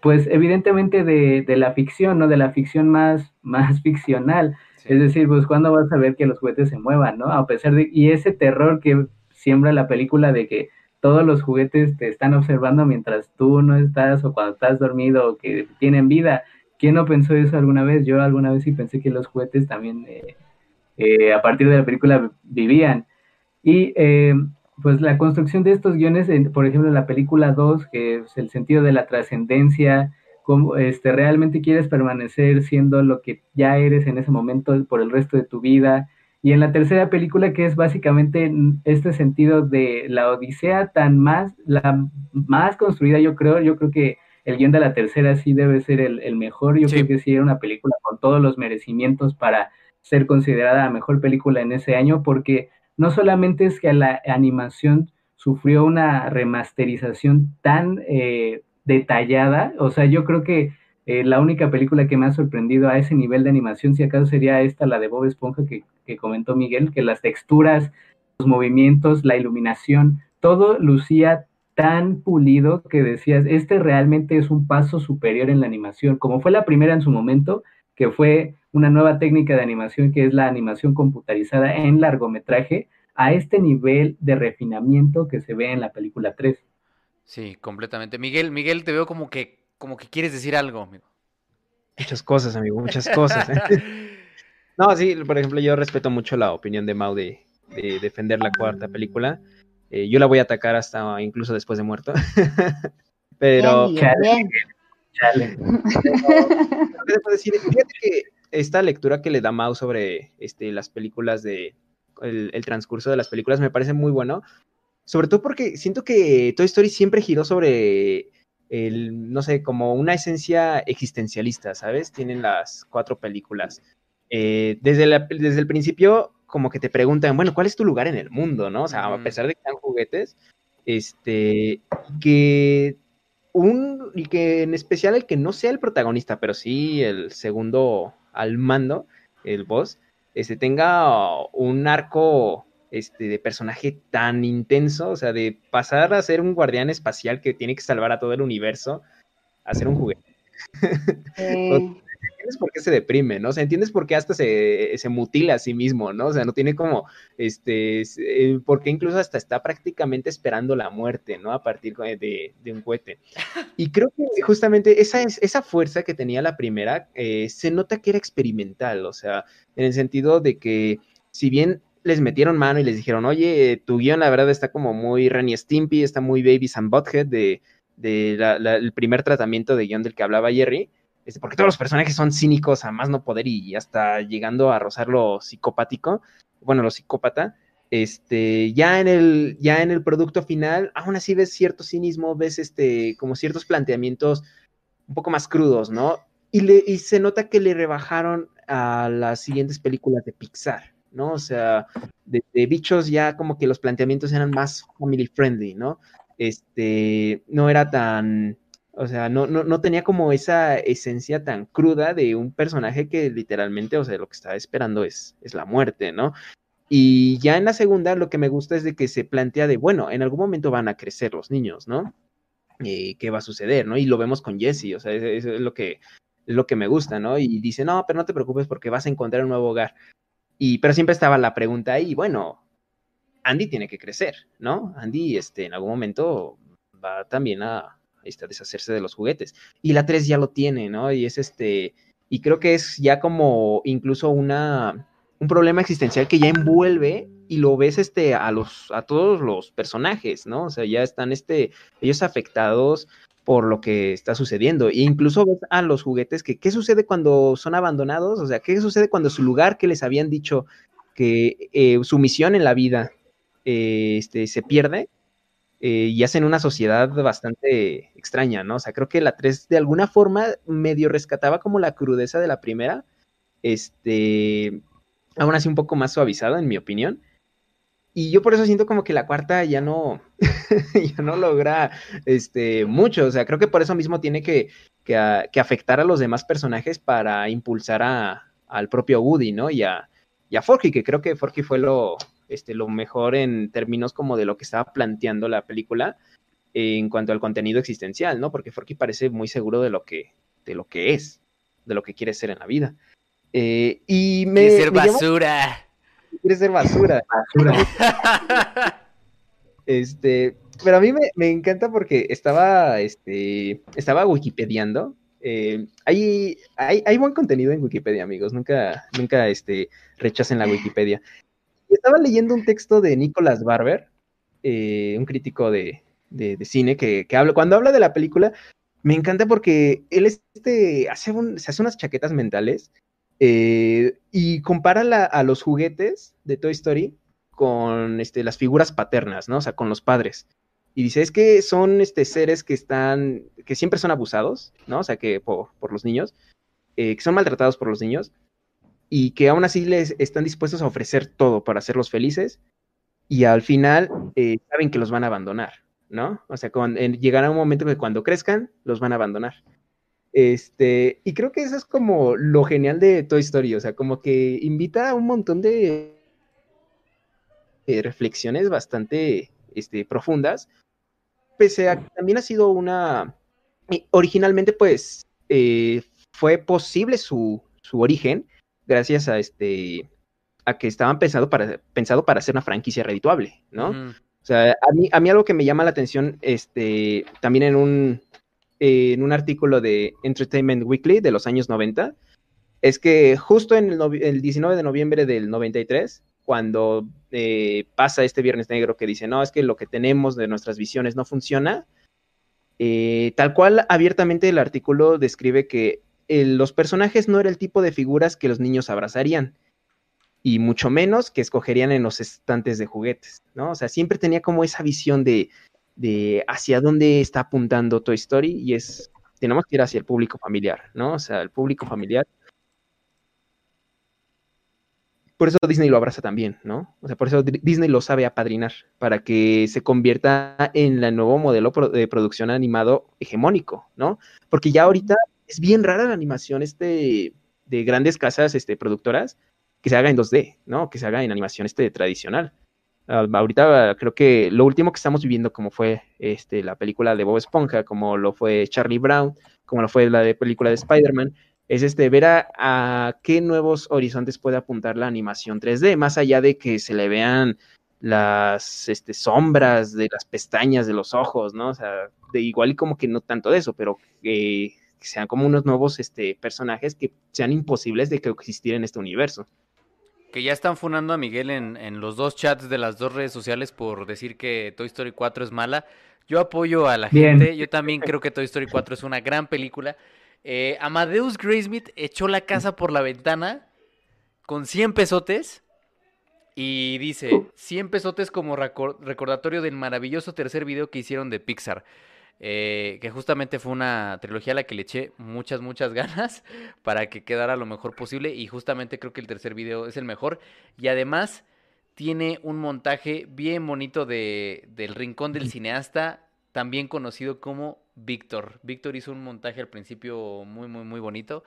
pues evidentemente de, de la ficción, ¿no? De la ficción más, más ficcional. Es decir, pues cuando vas a ver que los juguetes se muevan, ¿no? A pesar de, y ese terror que siembra la película de que todos los juguetes te están observando mientras tú no estás o cuando estás dormido o que tienen vida. ¿Quién no pensó eso alguna vez? Yo alguna vez sí pensé que los juguetes también eh, eh, a partir de la película vivían. Y eh, pues la construcción de estos guiones, por ejemplo, en la película 2, que es el sentido de la trascendencia, cómo este, realmente quieres permanecer siendo lo que ya eres en ese momento por el resto de tu vida. Y en la tercera película, que es básicamente este sentido de la Odisea tan más, la más construida, yo creo, yo creo que el guion de la tercera sí debe ser el, mejor. Yo creo que sí era una película con todos los merecimientos para ser considerada la mejor película en ese año, porque no solamente es que la animación sufrió una remasterización tan eh, detallada, o sea, yo creo que eh, la única película que me ha sorprendido a ese nivel de animación, si acaso sería esta, la de Bob Esponja que, que comentó Miguel, que las texturas, los movimientos, la iluminación, todo lucía tan pulido que decías, este realmente es un paso superior en la animación, como fue la primera en su momento, que fue una nueva técnica de animación que es la animación computarizada en largometraje a este nivel de refinamiento que se ve en la película 3. Sí, completamente. Miguel, Miguel, te veo como que, como que quieres decir algo, amigo. Muchas cosas, amigo, muchas cosas. ¿eh? no, sí, por ejemplo, yo respeto mucho la opinión de Mau de, defender la cuarta película. Eh, yo la voy a atacar hasta incluso después de muerto. Pero... Bien, Chale. decir, fíjate que esta lectura que le da Mau sobre este, las películas de el, transcurso de las películas me parece muy bueno. Sobre todo porque siento que Toy Story siempre giró sobre el, no sé, como una esencia existencialista, ¿sabes? Tienen las cuatro películas. Eh, desde, desde el principio, como que te preguntan, bueno, ¿cuál es tu lugar en el mundo, no? O sea, a pesar de que sean juguetes, este, que un, y que en especial el que no sea el protagonista, pero sí el segundo al mando, el boss, este, tenga un arco este, de personaje tan intenso, o sea, de pasar a ser un guardián espacial que tiene que salvar a todo el universo, a ser un juguete. entiendes por qué se deprime, ¿no? O sea, entiendes por qué hasta se, mutila a sí mismo, ¿no? O sea, no tiene como, este, eh, porque incluso hasta está prácticamente esperando la muerte, ¿no? A partir de, un cohete. Y creo que justamente esa, esa fuerza que tenía la primera, eh, se nota que era experimental, o sea, en el sentido de que si bien les metieron mano y les dijeron, oye, tu guion la verdad está como muy Renny Stimpy, está muy Babies and Butthead de, el primer tratamiento de guion del que hablaba Jerry, este, porque todos los personajes son cínicos a más no poder y hasta llegando a rozar lo psicopático, bueno, lo psicópata, este, ya en el, ya en el producto final, aún así ves cierto cinismo, ves este, como ciertos planteamientos un poco más crudos, ¿no? Y, le, y se nota que le rebajaron a las siguientes películas de Pixar, ¿no? O sea, de, de, bichos ya como que los planteamientos eran más family friendly, ¿no? Este, no era tan, o sea, no, no, no, tenía como esa esencia tan cruda de un personaje que literalmente, o sea, lo que estaba esperando es, es la muerte, ¿no? Y ya en la segunda lo que me gusta es de que se plantea de, bueno, en algún momento van a crecer los niños, ¿no? Eh, ¿Qué va a suceder, no? Y lo vemos con Jesse, o sea, eso es lo que, lo que me gusta, ¿no? Y dice, no, pero no te preocupes porque vas a encontrar un nuevo hogar. Y, pero siempre estaba la pregunta ahí, bueno, Andy tiene que crecer, ¿no? Andy, este, en algún momento va también a, este, deshacerse de los juguetes. Y la 3 ya lo tiene, ¿no? Y es este, y creo que es ya como incluso una, un problema existencial que ya envuelve y lo ves este, a, los, a todos los personajes, ¿no? O sea, ya están este, ellos afectados por lo que está sucediendo. E incluso ves a los juguetes que, ¿qué sucede cuando son abandonados? O sea, ¿qué sucede cuando su lugar que les habían dicho que eh, su misión en la vida eh, este, se pierde? Eh, y hacen una sociedad bastante extraña, ¿no? O sea, creo que la 3 de alguna forma medio rescataba como la crudeza de la primera, este, aún así un poco más suavizada, en mi opinión. Y yo por eso siento como que la cuarta ya no, ya no logra este, mucho. O sea, creo que por eso mismo tiene que, que, afectar a los demás personajes para impulsar a, al propio Woody, ¿no? Y a, y a Forky, que creo que Forky fue lo, este, lo mejor en términos como de lo que estaba planteando la película en cuanto al contenido existencial, ¿no? Porque Forky parece muy seguro de lo que, de lo que es, de lo que quiere ser en la vida. Eh, y me, quiere ser basura. quiere ser basura. basura. este, pero a mí me, encanta porque estaba, este, estaba wikipediando. Eh, hay, hay, hay, buen contenido en Wikipedia, amigos. Nunca, nunca este, rechacen la Wikipedia. Estaba leyendo un texto de Nicholas Barber, eh, un crítico de, cine, que, habla, cuando habla de la película, me encanta porque él este, hace se hace unas chaquetas mentales eh, y compara a los juguetes de Toy Story con este, las figuras paternas, ¿no? O sea, con los padres. Y dice, es que son este, seres que están, que siempre son abusados, ¿no? O sea, que por, los niños, eh, que son maltratados por los niños, y que aún así les están dispuestos a ofrecer todo para hacerlos felices y al final eh, saben que los van a abandonar, ¿no? O sea, cuando, llegará un momento que cuando crezcan los van a abandonar. Este, y creo que eso es como lo genial de Toy Story, o sea, como que invita a un montón de, reflexiones bastante este, profundas, pese a que también ha sido una, originalmente pues eh, fue posible su, su origen, gracias a este a que estaban pensado para, pensado para hacer una franquicia redituable, ¿no? O sea, a mí, a mí algo que me llama la atención, este, también en un, en un artículo de Entertainment Weekly de los años 90, es que justo en el, 19 de noviembre del 93, cuando eh, pasa este Viernes Negro que dice, no, es que lo que tenemos de nuestras visiones no funciona, eh, tal cual abiertamente el artículo describe que los personajes no era el tipo de figuras que los niños abrazarían, y mucho menos que escogerían en los estantes de juguetes, ¿no? O sea, siempre tenía como esa visión de, de hacia dónde está apuntando Toy Story y es, tenemos que ir hacia el público familiar, ¿no? O sea, el público familiar. Por eso Disney lo abraza también, ¿no? O sea, por eso Disney lo sabe apadrinar, para que se convierta en el nuevo modelo de producción animado hegemónico, ¿no? Porque ya ahorita es bien rara la animación este, de grandes casas este, productoras que se haga en 2D, ¿no? Que se haga en animación este, tradicional. Uh, ahorita creo que lo último que estamos viviendo, como fue este, la película de Bob Esponja, como lo fue Charlie Brown, como lo fue la de película de Spider-Man, es este, ver a, qué nuevos horizontes puede apuntar la animación 3D, más allá de que se le vean las este, sombras de las pestañas de los ojos, ¿no? O sea, de igual y como que no tanto de eso, pero que sean como unos nuevos este, personajes que sean imposibles de que existir en este universo. Que ya están funando a Miguel en, los dos chats de las dos redes sociales por decir que Toy Story 4 es mala. Yo apoyo a la gente. Yo también creo que Toy Story 4 es una gran película. Eh, Amadeus Graysmith echó la casa por la ventana con 100 pesotes y dice 100 pesotes como recordatorio del maravilloso tercer video que hicieron de Pixar. Eh, que justamente fue una trilogía a la que le eché muchas, muchas ganas para que quedara lo mejor posible y justamente creo que el tercer video es el mejor y además tiene un montaje bien bonito de, del rincón del cineasta, también conocido como Víctor. Víctor hizo un montaje al principio muy, muy, muy bonito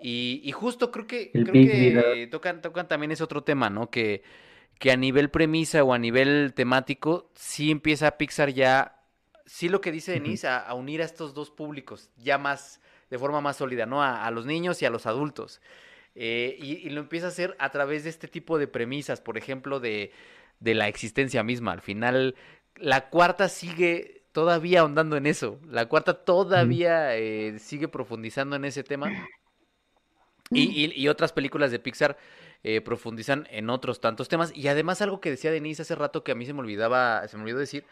y, justo creo que, creo que tocan, tocan también ese otro tema, ¿no? Que, que a nivel premisa o a nivel temático sí empieza Pixar ya sí lo que dice Denise, a, unir a estos dos públicos ya más, de forma más sólida, ¿no? A, los niños y a los adultos. Eh, y, lo empieza a hacer a través de este tipo de premisas, por ejemplo, de, de la existencia misma. Al final, la cuarta sigue todavía ahondando en eso. La cuarta todavía eh, sigue profundizando en ese tema. Y, otras películas de Pixar eh, profundizan en otros tantos temas. Y además algo que decía Denise hace rato que a mí se me olvidaba, se me olvidó decir,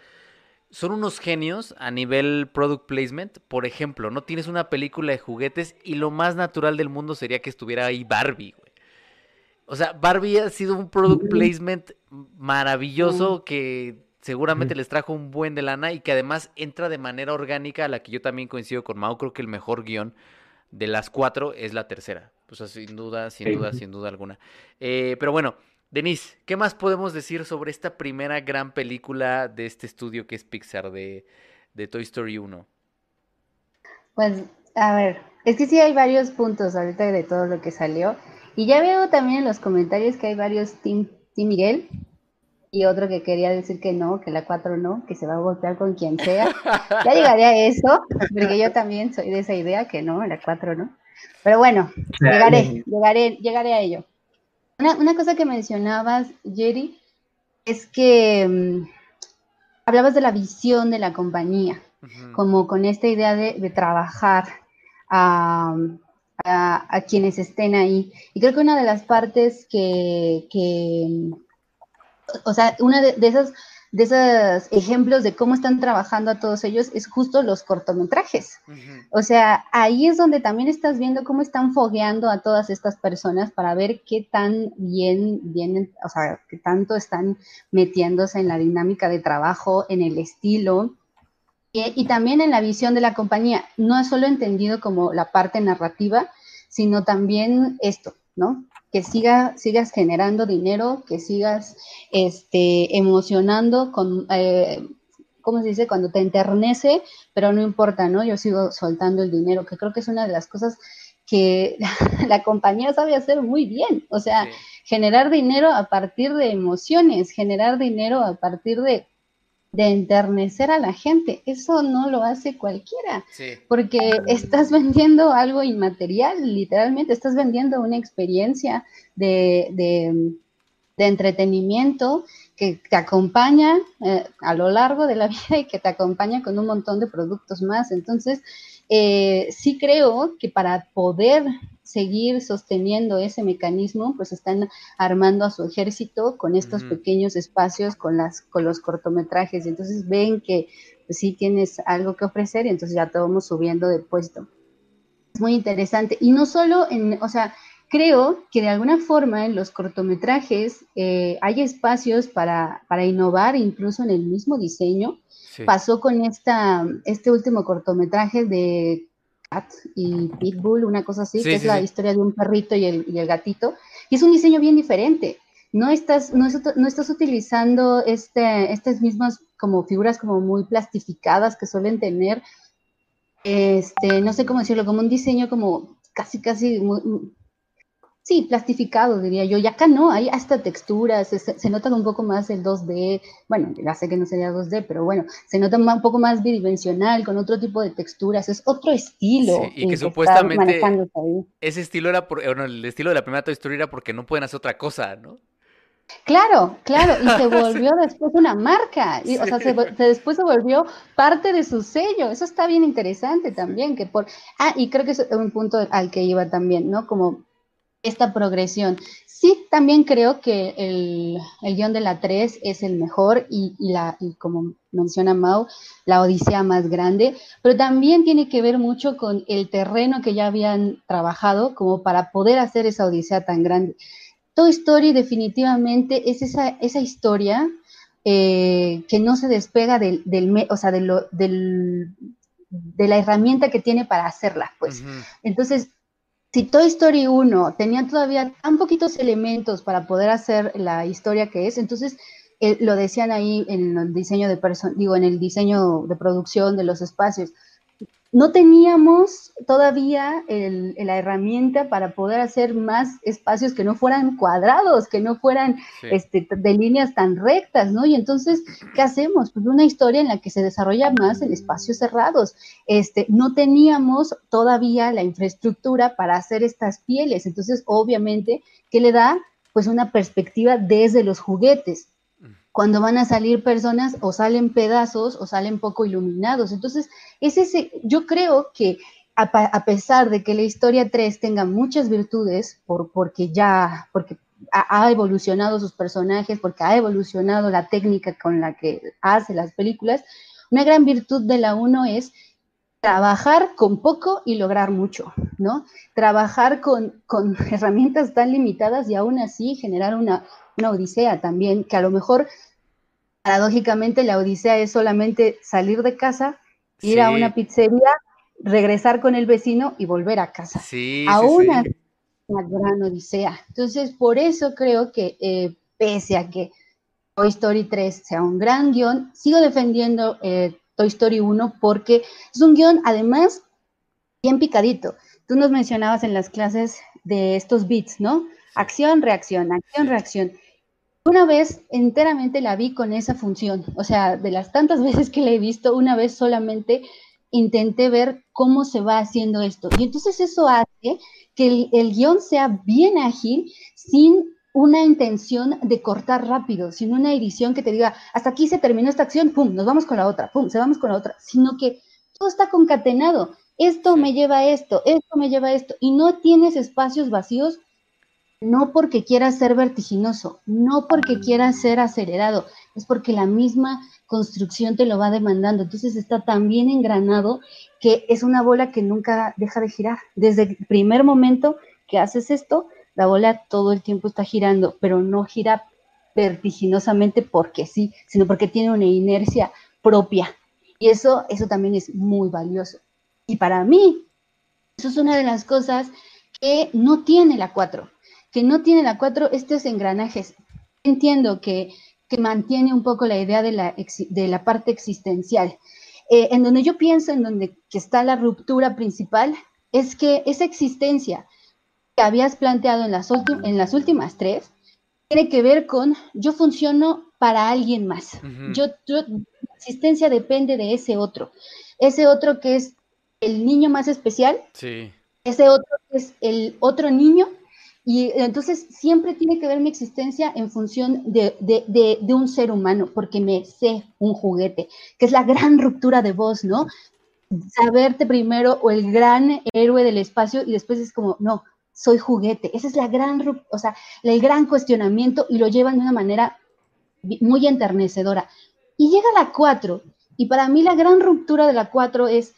son unos genios a nivel product placement. Por ejemplo, no tienes una película de juguetes y lo más natural del mundo sería que estuviera ahí Barbie, güey. O sea, Barbie ha sido un product placement maravilloso que seguramente les trajo un buen de lana y que además entra de manera orgánica a la que yo también coincido con Mau. Creo que el mejor guion de las cuatro es la tercera. Pues sin duda, sin duda, sin duda alguna. Eh, pero bueno, Denise, ¿qué más podemos decir sobre esta primera gran película de este estudio que es Pixar de, Toy Story 1? Pues, a ver, es que sí hay varios puntos ahorita de todo lo que salió. Y ya veo también en los comentarios que hay varios Team, team Miguel y otro que quería decir que no, que la 4 no, que se va a golpear con quien sea. Ya llegaré a eso, porque yo también soy de esa idea que no, la 4 no. Pero bueno, llegaré, llegaré, llegaré a ello. Una, cosa que mencionabas, Jerry, es que mm, hablabas de la visión de la compañía, como con esta idea de, trabajar a, quienes estén ahí. Y creo que una de las partes que, o sea, una de, de esas de esos ejemplos de cómo están trabajando a todos ellos es justo los cortometrajes. O sea, ahí es donde también estás viendo cómo están fogueando a todas estas personas para ver qué tan bien vienen, o sea, qué tanto están metiéndose en la dinámica de trabajo, en el estilo. Y, y también en la visión de la compañía, no es solo entendido como la parte narrativa, sino también esto, ¿no? Que siga, sigas generando dinero, que sigas este, emocionando con, eh, ¿cómo se dice? Cuando te enternece, pero no importa, ¿no? Yo sigo soltando el dinero, que creo que es una de las cosas que la compañía sabe hacer muy bien. O sea, generar dinero a partir de emociones, generar dinero a partir de de enternecer a la gente. Eso no lo hace cualquiera, porque estás vendiendo algo inmaterial, literalmente, estás vendiendo una experiencia de, de, entretenimiento que te acompaña eh, a lo largo de la vida y que te acompaña con un montón de productos más. Entonces, eh, sí creo que para poder seguir sosteniendo ese mecanismo, pues están armando a su ejército con estos pequeños espacios, con, las, con los cortometrajes, y entonces ven que pues, sí tienes algo que ofrecer y entonces ya te vamos subiendo de puesto. Es muy interesante. Y no solo en, o sea, creo que de alguna forma en los cortometrajes eh, hay espacios para, para, innovar incluso en el mismo diseño. Pasó con esta, este último cortometraje de Cat y Pitbull, una cosa así, que es la historia de un perrito y el, y el, gatito. Y es un diseño bien diferente. No estás, no, no estás utilizando este, estas mismas como figuras como muy plastificadas que suelen tener, este, no sé cómo decirlo, como un diseño como casi, casi Sí, plastificado, diría yo. Y acá no, hay hasta texturas, se, se, nota un poco más el 2D. Bueno, ya sé que no sería 2D, pero bueno, se nota un poco más bidimensional, con otro tipo de texturas. Es otro estilo. Sí, y que, supuestamente ese estilo era, por, bueno, el estilo de la primera Toy Story era porque no pueden hacer otra cosa, ¿no? Claro, claro, y se volvió después una marca, y, o sea, se, después se volvió parte de su sello, eso está bien interesante también, que por, ah, y creo que es un punto al que iba también, ¿no? Como esta progresión. Sí, también creo que el, el guion de la 3 es el mejor y, la, como menciona Mau, la odisea más grande, pero también tiene que ver mucho con el terreno que ya habían trabajado como para poder hacer esa odisea tan grande. Toy Story definitivamente es esa, esa historia eh, que no se despega del, del o sea, de, lo, del, de la herramienta que tiene para hacerla, pues. Entonces, si Toy Story 1 tenía todavía tan poquitos elementos para poder hacer la historia que es, entonces eh, lo decían ahí en el diseño de digo, en el diseño de producción de los espacios no teníamos todavía la herramienta para poder hacer más espacios que no fueran cuadrados, que no fueran este, de líneas tan rectas, ¿no? Y entonces, ¿qué hacemos? Pues una historia en la que se desarrolla más en espacios cerrados. Este, no teníamos todavía la infraestructura para hacer estas pieles, entonces, obviamente, ¿qué le da? Pues una perspectiva desde los juguetes cuando van a salir personas o salen pedazos o salen poco iluminados. Entonces, es ese, yo creo que a, pesar de que la historia 3 tenga muchas virtudes, por, porque ya, porque ha, evolucionado sus personajes, porque ha evolucionado la técnica con la que hace las películas, una gran virtud de la 1 es trabajar con poco y lograr mucho, ¿no? Trabajar con, con herramientas tan limitadas y aún así generar una, una odisea también, que a lo mejor paradójicamente la odisea es solamente salir de casa, ir a una pizzería, regresar con el vecino y volver a casa. Sí, Aún sí, una gran odisea. Entonces, por eso creo que eh, pese a que Toy Story 3 sea un gran guion, sigo defendiendo eh, Toy Story 1 porque es un guion además bien picadito. Tú nos mencionabas en las clases de estos beats, ¿no? Acción, reacción, acción, reacción. Una vez enteramente la vi con esa función, o sea, de las tantas veces que la he visto, una vez solamente intenté ver cómo se va haciendo esto. Y entonces eso hace que el, guion sea bien ágil, sin una intención de cortar rápido, sin una edición que te diga, hasta aquí se terminó esta acción, pum, nos vamos con la otra, pum, se vamos con la otra, sino que todo está concatenado. Esto me lleva a esto, esto me lleva a esto, y no tienes espacios vacíos no porque quieras ser vertiginoso, no porque quieras ser acelerado, es porque la misma construcción te lo va demandando. Entonces está tan bien engranado que es una bola que nunca deja de girar. Desde el primer momento que haces esto, la bola todo el tiempo está girando, pero no gira vertiginosamente porque sí, sino porque tiene una inercia propia. Y eso, eso también es muy valioso. Y para mí, eso es una de las cosas que no tiene la 4 que no tiene la 4 estos engranajes. Entiendo que, mantiene un poco la idea de la, de la parte existencial. Eh, en donde yo pienso, en donde que está la ruptura principal, es que esa existencia que habías planteado en las, en las últimas tres tiene que ver con yo funciono para alguien más. yo, yo, existencia depende de ese otro. Ese otro que es el niño más especial. Sí. Ese otro que es el otro niño y entonces siempre tiene que ver mi existencia en función de, un ser humano, porque me sé un juguete, que es la gran ruptura de voz, ¿no? Saberte primero o el gran héroe del espacio y después es como, no, soy juguete. Esa es la gran, o sea, el gran cuestionamiento y lo llevan de una manera muy enternecedora. Y llega la 4, y para mí la gran ruptura de la 4 es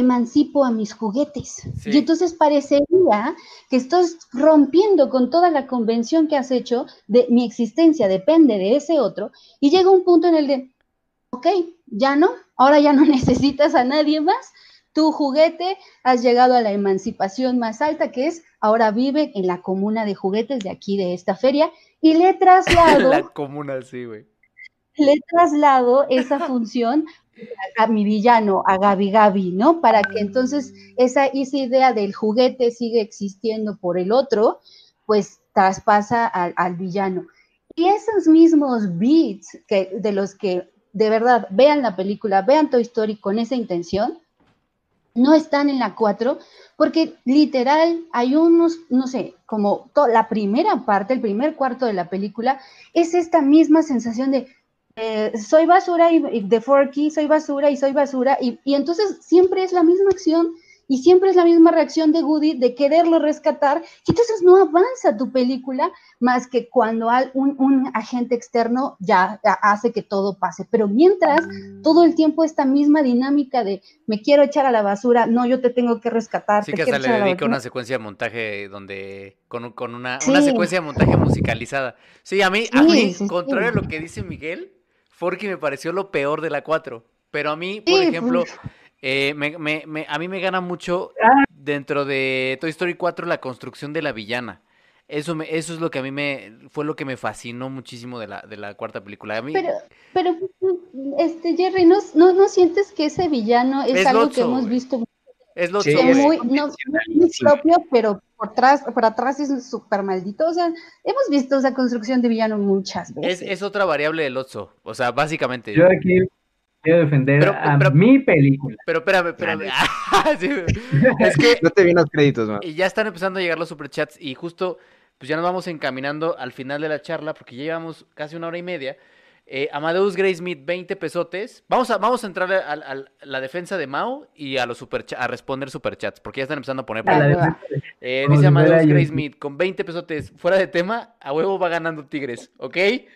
emancipo a mis juguetes. Y entonces parecería que estás rompiendo con toda la convención que has hecho de mi existencia depende de ese otro y llega un punto en el de, ok, ya no, ahora ya no necesitas a nadie más. Tu juguete has llegado a la emancipación más alta que es ahora vive en la comuna de juguetes de aquí de esta feria y le traslado la comuna sí, güey. Le traslado esa función a, mi villano, a Gabi Gabi, ¿no? Para que entonces esa, esa idea del juguete sigue existiendo por el otro, pues traspasa al, villano. Y esos mismos beats que, de los que de verdad vean la película, vean Toy Story con esa intención, no están en la 4, porque literal hay unos, no sé, como la primera parte, el primer cuarto de la película, es esta misma sensación de, eh, soy basura y, de Forky, soy basura y soy basura, y, entonces siempre es la misma acción y siempre es la misma reacción de Woody de quererlo rescatar, y entonces no avanza tu película más que cuando un, un agente externo ya, hace que todo pase. Pero mientras, todo el tiempo esta misma dinámica de me quiero echar a la basura, no, yo te tengo que rescatar. Sí, que hasta le dedica una secuencia de montaje donde, con, con una, una, secuencia de montaje musicalizada. Sí, a mí, a mí, contrario a lo que dice Miguel, Forky me pareció lo peor de la 4. Pero a mí, por ejemplo, pues. eh, a mí me gana mucho ah. dentro de Toy Story 4 la construcción de la villana. Eso, me, eso es lo que a mí me fue lo que me fascinó muchísimo de la, de la cuarta película. A mí... Pero, pero este Jerry, ¿no, no, sientes que ese villano es, algo que hemos visto es lo muy, no, muy propio, pero por atrás, por atrás es súper maldito. O sea, hemos visto esa construcción de villano muchas veces. Es, otra variable del Otso. O sea, básicamente. Yo aquí quiero defender a mi película. Pero espérame, espérame. es que. No te vienen los créditos, man. Y ya están empezando a llegar los superchats. Y justo, pues ya nos vamos encaminando al final de la charla, porque ya llevamos casi una hora y media. Eh, Amadeus Graysmith, 20 pesotes. Vamos a, vamos a entrar a, la defensa de Mao y a los super a responder superchats, porque ya están empezando a poner. Eh, dice Amadeus Graysmith, con 20 pesotes, fuera de tema, a huevo va ganando Tigres, ¿ok?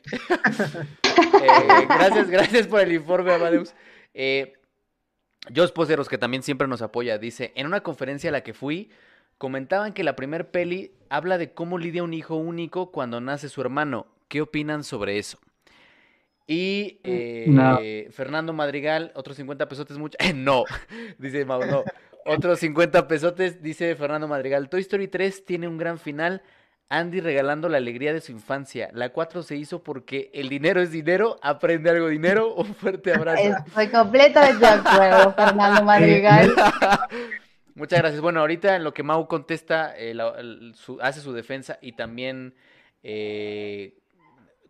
Eh, gracias, gracias por el informe, Amadeus. Eh, Jos Poseros, que también siempre nos apoya, dice, en una conferencia a la que fui, comentaban que la primer peli habla de cómo lidia un hijo único cuando nace su hermano. ¿Qué opinan sobre eso? Y eh, Fernando Madrigal, otros 50 pesotes, mucho. no, dice Mau, no. Otros 50 pesotes, dice Fernando Madrigal. Toy Story 3 tiene un gran final. Andy regalando la alegría de su infancia. La 4 se hizo porque el dinero es dinero, aprende algo dinero. Un fuerte abrazo. Estoy completamente de acuerdo, Fernando Madrigal. Muchas gracias. Bueno, ahorita en lo que Mau contesta, eh, hace su defensa y también eh,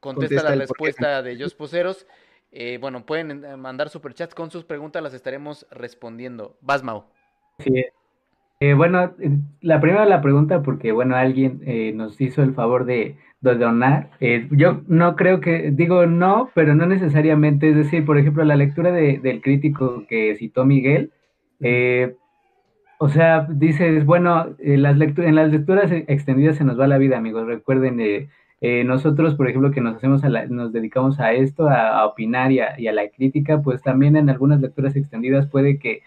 contesta, la respuesta de Jos Poseros. Eh, bueno, pueden mandar superchats con sus preguntas, las estaremos respondiendo. Vas, Mau. Sí, eh, bueno, eh, la primera la pregunta porque, bueno, alguien eh, nos hizo el favor de, donar. yo no creo que, digo no, pero no necesariamente. Es decir, por ejemplo, la lectura del crítico que citó Miguel, o sea, dices, bueno, las en las lecturas extendidas se nos va la vida, amigos. Recuerden, nosotros, por ejemplo, que nos hacemos a nos dedicamos a esto, a, opinar y a, la crítica, pues también en algunas lecturas extendidas puede que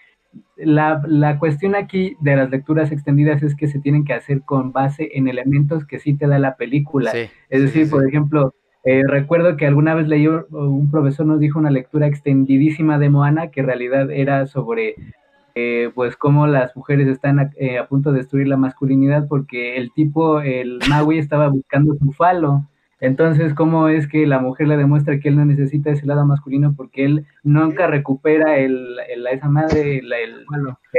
la, la, cuestión aquí de las lecturas extendidas es que se tienen que hacer con base en elementos que sí te da la película. es decir, por ejemplo, eh, recuerdo que alguna vez leí, un profesor nos dijo una lectura extendidísima de Moana que en realidad era sobre eh, pues cómo las mujeres están a, eh, a, punto de destruir la masculinidad porque el tipo, el Maui estaba buscando su falo. Entonces, ¿cómo es que la mujer le demuestra que él no necesita ese lado masculino porque él nunca recupera el, esa madre, la,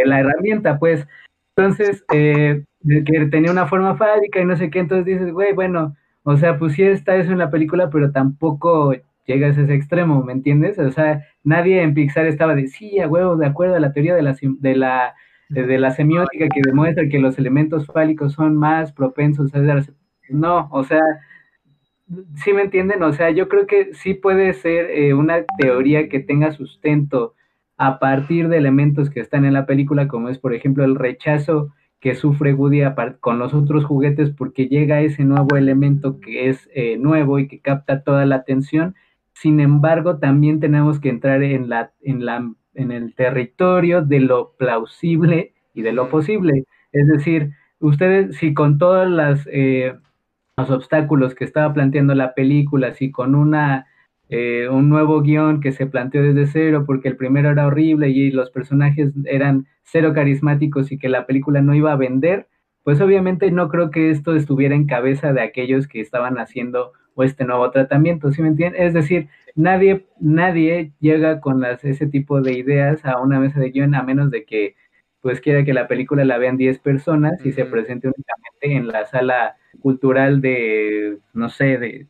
la herramienta? Pues, entonces, eh, que tenía una forma fálica y no sé qué, entonces dices, güey, bueno, o sea, pues sí está eso en la película, pero tampoco llegas a ese extremo, ¿me entiendes? O sea, nadie en Pixar estaba de, sí, a huevo, de acuerdo a la teoría de la, de la, de la semiótica que demuestra que los elementos fálicos son más propensos a... No, o sea, ¿Sí me entienden? O sea, yo creo que sí puede ser eh, una teoría que tenga sustento a partir de elementos que están en la película, como es, por ejemplo, el rechazo que sufre Woody con los otros juguetes porque llega ese nuevo elemento que es eh, nuevo y que capta toda la atención. Sin embargo, también tenemos que entrar en, la, en, la, en el territorio de lo plausible y de lo posible. Es decir, ustedes, si con todas las... Eh, los obstáculos que estaba planteando la película, así con una, eh, un nuevo guion que se planteó desde cero, porque el primero era horrible y los personajes eran cero carismáticos y que la película no iba a vender, pues obviamente no creo que esto estuviera en cabeza de aquellos que estaban haciendo este nuevo tratamiento, ¿sí me entienden? Es decir, nadie, nadie llega con las, ese tipo de ideas a una mesa de guion a menos de que pues quiera que la película la vean 10 personas y se presente únicamente en la sala cultural de, no sé, de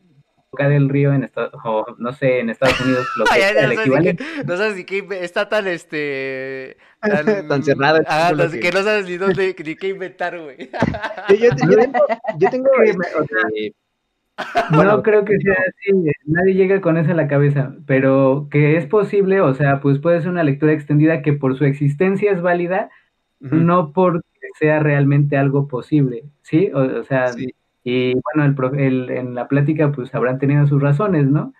Boca del Río en Estados, o no sé, en Estados Unidos, lo que el equivalente. no sabes si que está tan, este... Tan, cerrada. Ah, que... no sabes ni dónde, ni qué inventar, güey. yo, yo, tengo, yo tengo este, no creo que sea así, nadie llega con eso a la cabeza, pero que es posible, o sea, pues puede ser una lectura extendida que por su existencia es válida, no porque sea realmente algo posible, ¿sí? O, sea, y bueno, el, en la plática pues habrán tenido sus razones, ¿no?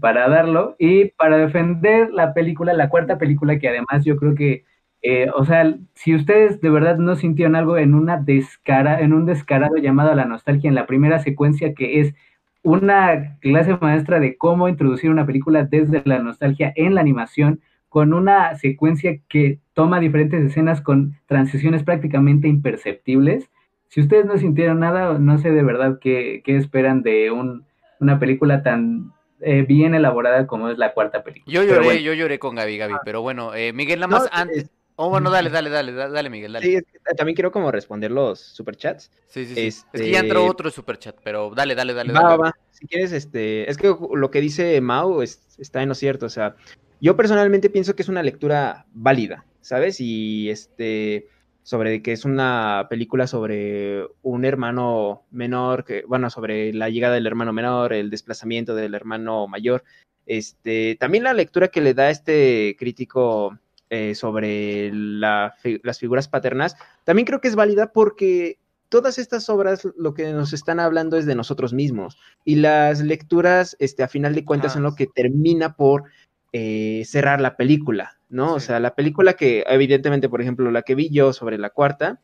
Para darlo y para defender la película, la cuarta película que además yo creo que, eh, o sea, si ustedes de verdad no sintieron algo en una descara, en un descarado llamado a la nostalgia en la primera secuencia que es una clase maestra de cómo introducir una película desde la nostalgia en la animación, con una secuencia que toma diferentes escenas con transiciones prácticamente imperceptibles. Si ustedes no sintieron nada, no sé de verdad qué, esperan de un, una película tan eh, bien elaborada como es la cuarta película. Yo lloré, yo lloré con Gaby, Gaby, pero bueno, eh, Miguel, nada más antes... Oh, bueno, dale, dale, dale, dale, Miguel, dale. Sí, también quiero como responder los superchats. Sí, sí, sí. Es que ya entró este otro superchat, pero dale, dale, dale. Va, dale. va. Si quieres, este, es que lo que dice Mau está en lo cierto, o sea, yo personalmente pienso que es una lectura válida, ¿sabes? Y este, sobre que es una película sobre un hermano menor, que, bueno, sobre la llegada del hermano menor, el desplazamiento del hermano mayor. Este, también la lectura que le da este crítico eh, sobre las figuras paternas, también creo que es válida porque todas estas obras lo que nos están hablando es de nosotros mismos y las lecturas, este, a final de cuentas, son lo que termina por eh, cerrar la película, ¿no? O sea, la película que, evidentemente, por ejemplo, la que vi yo sobre la cuarta,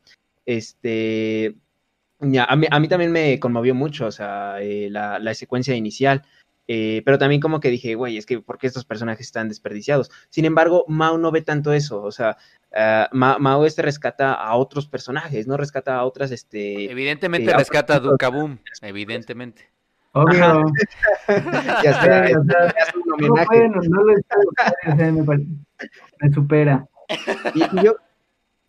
este, ya, a, mí, a, mí, también me conmovió mucho, o sea, eh, la, la, secuencia inicial. Eh, pero también como que dije, güey, es que ¿por qué estos personajes están desperdiciados? Sin embargo, Mao no ve tanto eso, o sea, uh, Mao este rescata a otros personajes, no rescata a otras, este... Evidentemente eh, rescata a Dukaboom, evidentemente. Obvio. ya está, ya es un homenaje. No, no lo está, me, me supera. Y yo,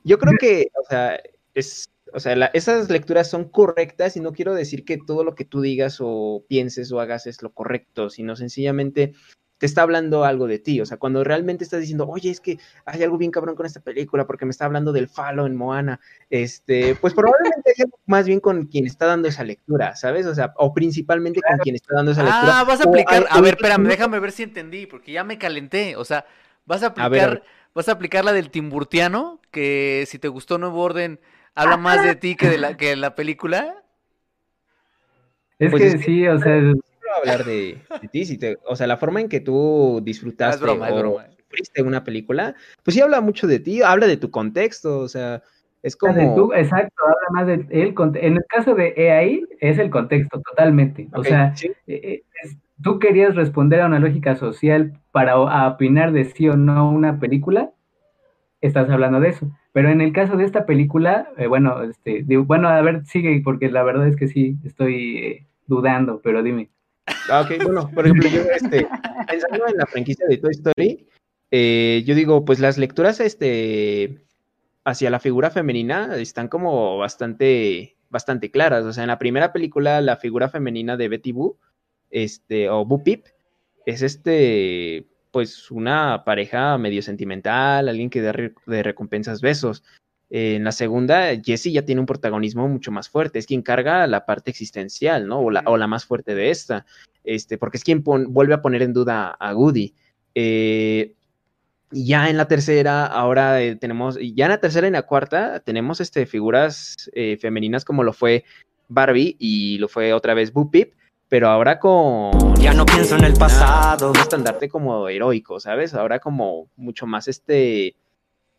yo creo que, o sea, es o sea, esas lecturas son correctas y no quiero decir que todo lo que tú digas o pienses o hagas es lo correcto, sino sencillamente te está hablando algo de ti. O sea, cuando realmente estás diciendo, oye, es que hay algo bien cabrón con esta película porque me está hablando del falo en Moana, este, pues probablemente algo más bien con quien está dando esa lectura, ¿sabes? O sea, o principalmente con quien está dando esa lectura. Ah, vas a aplicar, a ver, espérame, déjame ver si entendí, porque ya me calenté. O sea, vas a aplicar, vas a aplicar la del Timburtiano, que si te gustó Nuevo Orden habla más de ti que de la, que la película. Es pues que sí, o sea. No hablar de, ti, si te, o sea, la forma en que tú disfrutaste o sufriste una película, pues sí habla mucho de ti, habla de tu contexto, o sea, es como... exacto, habla más de él. En el caso de EAI, es el contexto, totalmente. o sea, eh, eh, tú querías responder a una lógica social para opinar de sí o no una película, estás hablando de eso. Pero en el caso de esta película, eh, bueno, este, bueno, a ver, sigue, porque la verdad es que sí, estoy eh, dudando, pero dime. Ah, ok, bueno, por ejemplo, yo este, pensando en la franquicia de Toy Story, eh, yo digo, pues las lecturas este, hacia la figura femenina están como bastante, bastante claras. O sea, en la primera película, la figura femenina de Betty Boo, este, o Boo Pip, es este, pues una pareja medio sentimental, alguien que da de recompensas besos. en la segunda, Jesse ya tiene un protagonismo mucho más fuerte, es quien carga la parte existencial, ¿no? O la, o la más fuerte de esta, este, porque es quien vuelve a poner en duda a Woody. Eh, ya en la tercera, ahora eh, tenemos, ya en la tercera y en la cuarta, tenemos este, figuras eh, femeninas como lo fue Barbie y lo fue otra vez Boo Pip, pero ahora con... Ya no pienso en el pasado. Un estandarte como heroico, ¿sabes? Ahora como mucho más este...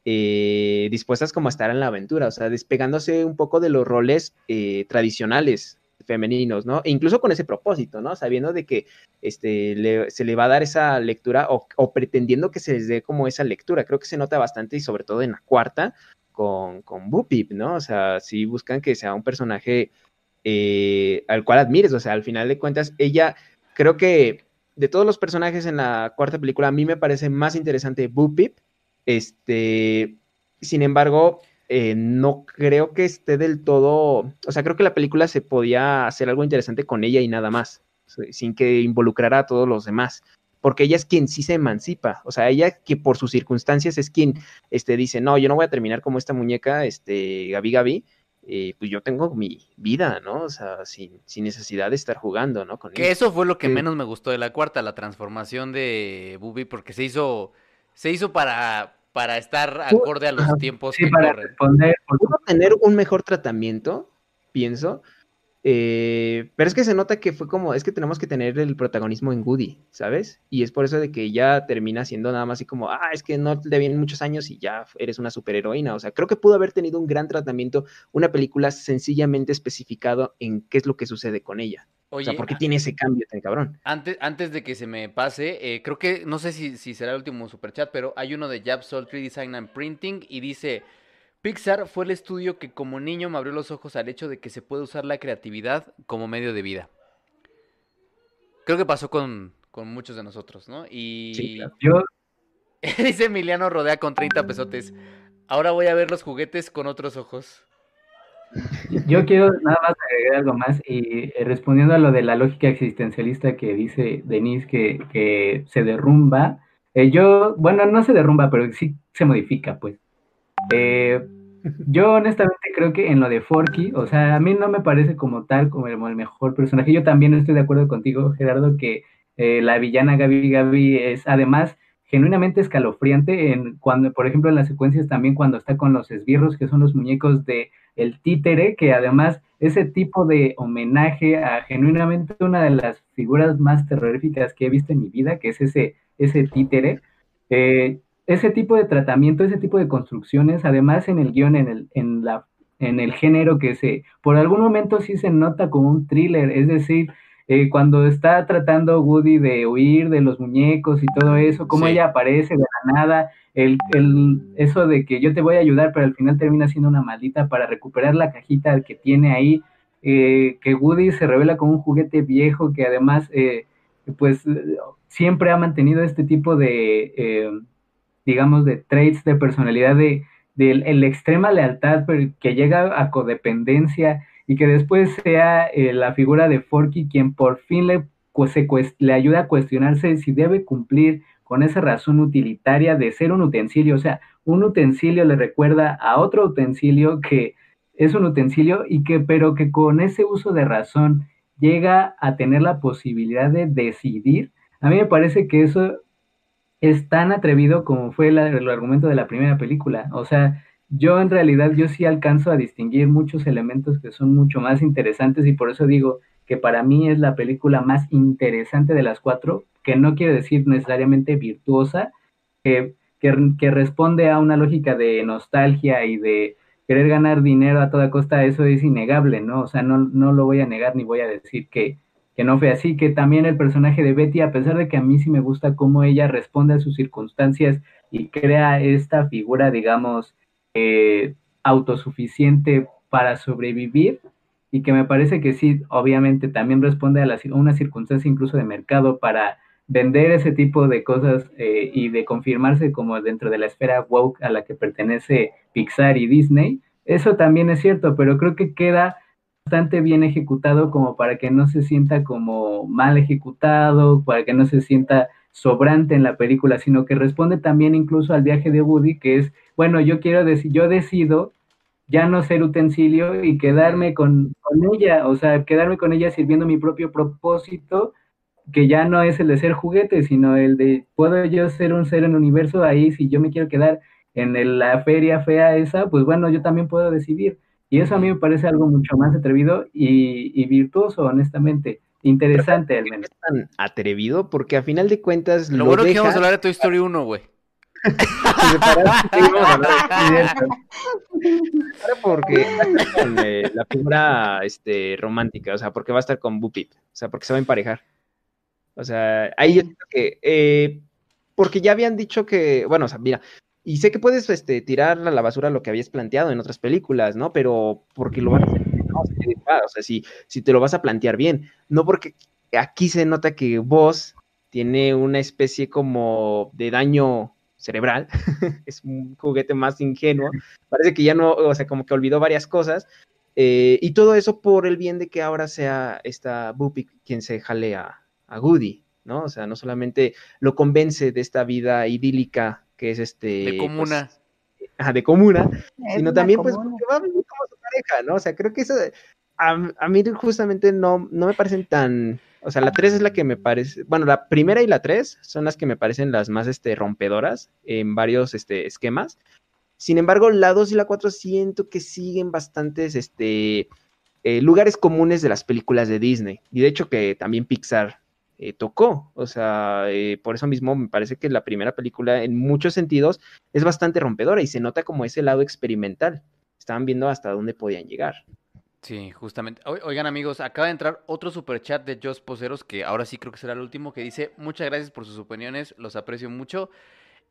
Eh, dispuestas como a estar en la aventura, o sea, despegándose un poco de los roles eh, tradicionales femeninos, ¿no? E incluso con ese propósito, ¿no? Sabiendo de que este, se le va a dar esa lectura o, o, pretendiendo que se les dé como esa lectura. Creo que se nota bastante y sobre todo en la cuarta con, con Boopip, ¿no? O sea, si buscan que sea un personaje eh, al cual admires. O sea, al final de cuentas, ella, creo que de todos los personajes en la cuarta película, a mí me parece más interesante Boo. Este, sin embargo, eh, no creo que esté del todo. O sea, creo que la película se podía hacer algo interesante con ella y nada más, sin que involucrara a todos los demás. Porque ella es quien sí se emancipa. O sea, ella que por sus circunstancias es quien este, dice: No, yo no voy a terminar como esta muñeca, este, Gabi Gabi eh, pues yo tengo mi vida, ¿no? O sea, sin, sin necesidad de estar jugando, ¿no? Con que eso fue lo que menos me gustó de la cuarta, la transformación de Bubi, porque se hizo, se hizo para, para estar acorde a los tiempos sí, para responder. Pudo tener un mejor tratamiento, pienso, eh, pero es que se nota que fue como, es que tenemos que tener el protagonismo en Woody, ¿sabes? Y es por eso de que ya termina siendo nada más así como, ah, es que no te vienen muchos años y ya eres una superheroína. O sea, creo que pudo haber tenido un gran tratamiento, una película sencillamente especificado en qué es lo que sucede con ella. o sea, ¿por qué tiene ese cambio tan cabrón? Antes, antes de que se me pase, eh, creo que, no sé si, si será el último superchat, pero hay uno de Japsol 3 Design and Printing y dice... Pixar fue el estudio que como niño me abrió los ojos al hecho de que se puede usar la creatividad como medio de vida. Creo que pasó con, muchos de nosotros, ¿no? Y yo... dice Emiliano Rodea con 30 pesotes. Ahora voy a ver los juguetes con otros ojos. Yo quiero nada más agregar algo más y eh, respondiendo a lo de la lógica existencialista que dice Denise que, se derrumba. Eh, yo, bueno, no se derrumba, pero sí se modifica, pues. Eh, Yo honestamente creo que en lo de Forky, o sea, a mí no me parece como tal, como el, mejor personaje. Yo también estoy de acuerdo contigo, Gerardo, que eh, la villana Gaby Gaby es además genuinamente escalofriante en cuando, por ejemplo, en las secuencias también cuando está con los esbirros, que son los muñecos de el títere, que además ese tipo de homenaje a genuinamente una de las figuras más terroríficas que he visto en mi vida, que es ese, ese títere, eh, ese tipo de tratamiento, ese tipo de construcciones, además en el guion, en el, en la, en el género que se, por algún momento sí se nota como un thriller, es decir, eh, cuando está tratando Woody de huir de los muñecos y todo eso, cómo ella aparece de la nada, el, el, eso de que yo te voy a ayudar, pero al final termina siendo una maldita para recuperar la cajita que tiene ahí, eh, que Woody se revela como un juguete viejo que además, eh, pues, siempre ha mantenido este tipo de, digamos, de traits de personalidad, de, de, la extrema lealtad, pero que llega a codependencia y que después sea eh, la figura de Forky quien por fin le, pues, le ayuda a cuestionarse si debe cumplir con esa razón utilitaria de ser un utensilio. O sea, un utensilio le recuerda a otro utensilio que es un utensilio y que, pero que con ese uso de razón llega a tener la posibilidad de decidir. A mí me parece que eso es tan atrevido como fue el argumento de la primera película. O sea, yo en realidad yo sí alcanzo a distinguir muchos elementos que son mucho más interesantes y por eso digo que para mí es la película más interesante de las cuatro, que no quiere decir necesariamente virtuosa, que, que, responde a una lógica de nostalgia y de querer ganar dinero a toda costa, eso es innegable, ¿no? O sea, no, no lo voy a negar ni voy a decir que, que no fue así, que también el personaje de Betty, a pesar de que a mí sí me gusta cómo ella responde a sus circunstancias y crea esta figura, digamos, eh, autosuficiente para sobrevivir y que me parece que sí, obviamente también responde a, una circunstancia incluso de mercado para vender ese tipo de cosas eh, y de confirmarse como dentro de la esfera woke a la que pertenece Pixar y Disney. Eso también es cierto, pero creo que queda bastante bien ejecutado como para que no se sienta como mal ejecutado, para que no se sienta sobrante en la película, sino que responde también incluso al viaje de Woody, que es, bueno, yo quiero decir, yo decido ya no ser utensilio y quedarme con, ella, o sea, quedarme con ella sirviendo mi propio propósito, que ya no es el de ser juguete, sino el de, ¿puedo yo ser un ser en el universo? Ahí, si yo me quiero quedar en la feria fea esa, pues bueno, yo también puedo decidir. Y eso a mí me parece algo mucho más atrevido y, y virtuoso, honestamente interesante al menos. Es tan atrevido porque a final de cuentas lo, bueno que vamos a hablar de Toy Story 1, güey. porque con eh, la figura este, romántica, o sea, porque va a estar con Bupip, o sea, porque se va a emparejar. O sea, ahí yo que, eh, porque ya habían dicho que, bueno, o sea, mira, y sé que puedes este, tirar a la basura lo que habías planteado en otras películas, ¿no? Pero porque lo van a hacer o sea, si, si te lo vas a plantear bien, no porque aquí se nota que vos tiene una especie como de daño cerebral, es un juguete más ingenuo, parece que ya no, o sea, como que olvidó varias cosas, eh, y todo eso por el bien de que ahora sea esta Bupi quien se jale a, a Goody, ¿no? O sea, no solamente lo convence de esta vida idílica que es este... De pues, comuna. de comuna, sino también pues porque va a vivir como su pareja, ¿no? O sea, creo que eso a, mí justamente no, no me parecen tan, o sea, la 3 es la que me parece, bueno, la primera y la 3 son las que me parecen las más este, rompedoras en varios este, esquemas. Sin embargo, la 2 y la 4 siento que siguen bastantes este, eh, lugares comunes de las películas de Disney. Y de hecho que también Pixar eh, tocó. O sea, eh, por eso mismo me parece que la primera película en muchos sentidos es bastante rompedora y se nota como ese lado experimental. Estaban viendo hasta dónde podían llegar. Sí, justamente. Oigan amigos, acaba de entrar otro super chat de Jos Poseros, que ahora sí creo que será el último, que dice, muchas gracias por sus opiniones, los aprecio mucho.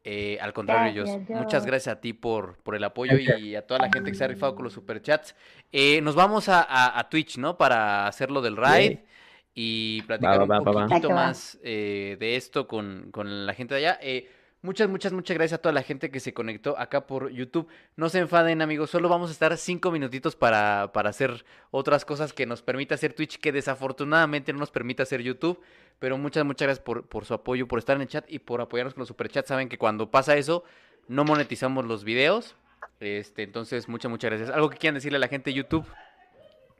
Eh, al contrario, Jos, muchas gracias a ti por, por el apoyo y a toda la gente que se ha rifado con los superchats. Eh, nos vamos a, Twitch, ¿no? Para hacer lo del raid y platicar un poquito más eh, de esto con, con, la gente de allá. Eh, Muchas, muchas, muchas gracias a toda la gente que se conectó acá por YouTube. No se enfaden, amigos. Solo vamos a estar cinco minutitos para, para hacer otras cosas que nos permita hacer Twitch, que desafortunadamente no nos permite hacer YouTube. Pero muchas, muchas gracias por, por su apoyo, por estar en el chat y por apoyarnos con los superchats. Saben que cuando pasa eso, no monetizamos los videos. Este, entonces, muchas, muchas gracias. ¿Algo que quieran decirle a la gente de YouTube?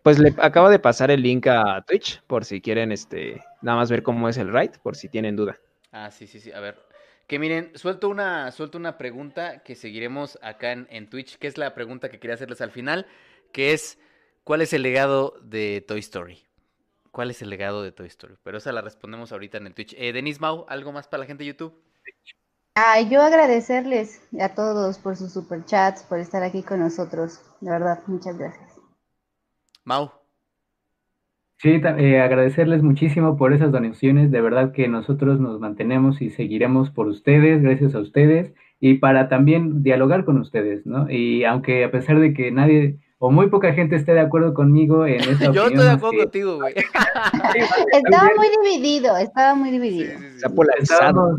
Pues le acabo de pasar el link a Twitch por si quieren este nada más ver cómo es el raid, por si tienen duda. Ah, sí, sí, sí. A ver. Que miren, suelto una, suelto una pregunta que seguiremos acá en, en Twitch, que es la pregunta que quería hacerles al final, que es ¿cuál es el legado de Toy Story? ¿Cuál es el legado de Toy Story? Pero esa la respondemos ahorita en el Twitch. Eh, Denis Mau, ¿algo más para la gente de YouTube? Ay, yo agradecerles a todos por sus superchats, por estar aquí con nosotros. De verdad, muchas gracias. Mau. Sí, eh, agradecerles muchísimo por esas donaciones. De verdad que nosotros nos mantenemos y seguiremos por ustedes, gracias a ustedes, y para también dialogar con ustedes, ¿no? Y aunque a pesar de que nadie o muy poca gente esté de acuerdo conmigo en esta Yo opinión, estoy de acuerdo que- contigo, güey. Estaba muy dividido, estaba muy dividido. Sí, sí, sí. Está polarizado.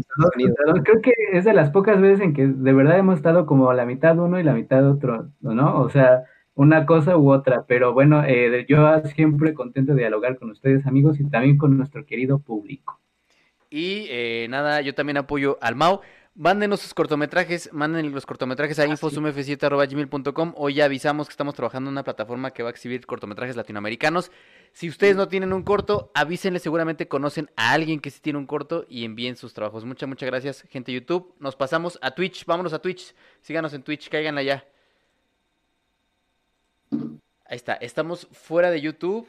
Creo que es de las pocas veces en que de verdad hemos estado como la mitad uno y la mitad otro, ¿no? O sea, una cosa u otra. Pero bueno, eh, yo siempre contento de dialogar con ustedes, amigos, y también con nuestro querido público. Y eh, nada, yo también apoyo al Mau. Mándenos sus cortometrajes, manden los cortometrajes a infosumf7.gmail.com. Hoy ya avisamos que estamos trabajando en una plataforma que va a exhibir cortometrajes latinoamericanos. Si ustedes no tienen un corto, avísenle, seguramente conocen a alguien que sí tiene un corto y envíen sus trabajos. Muchas, muchas gracias, gente de YouTube. Nos pasamos a Twitch, vámonos a Twitch. Síganos en Twitch, caigan allá. Ahí está, estamos fuera de YouTube.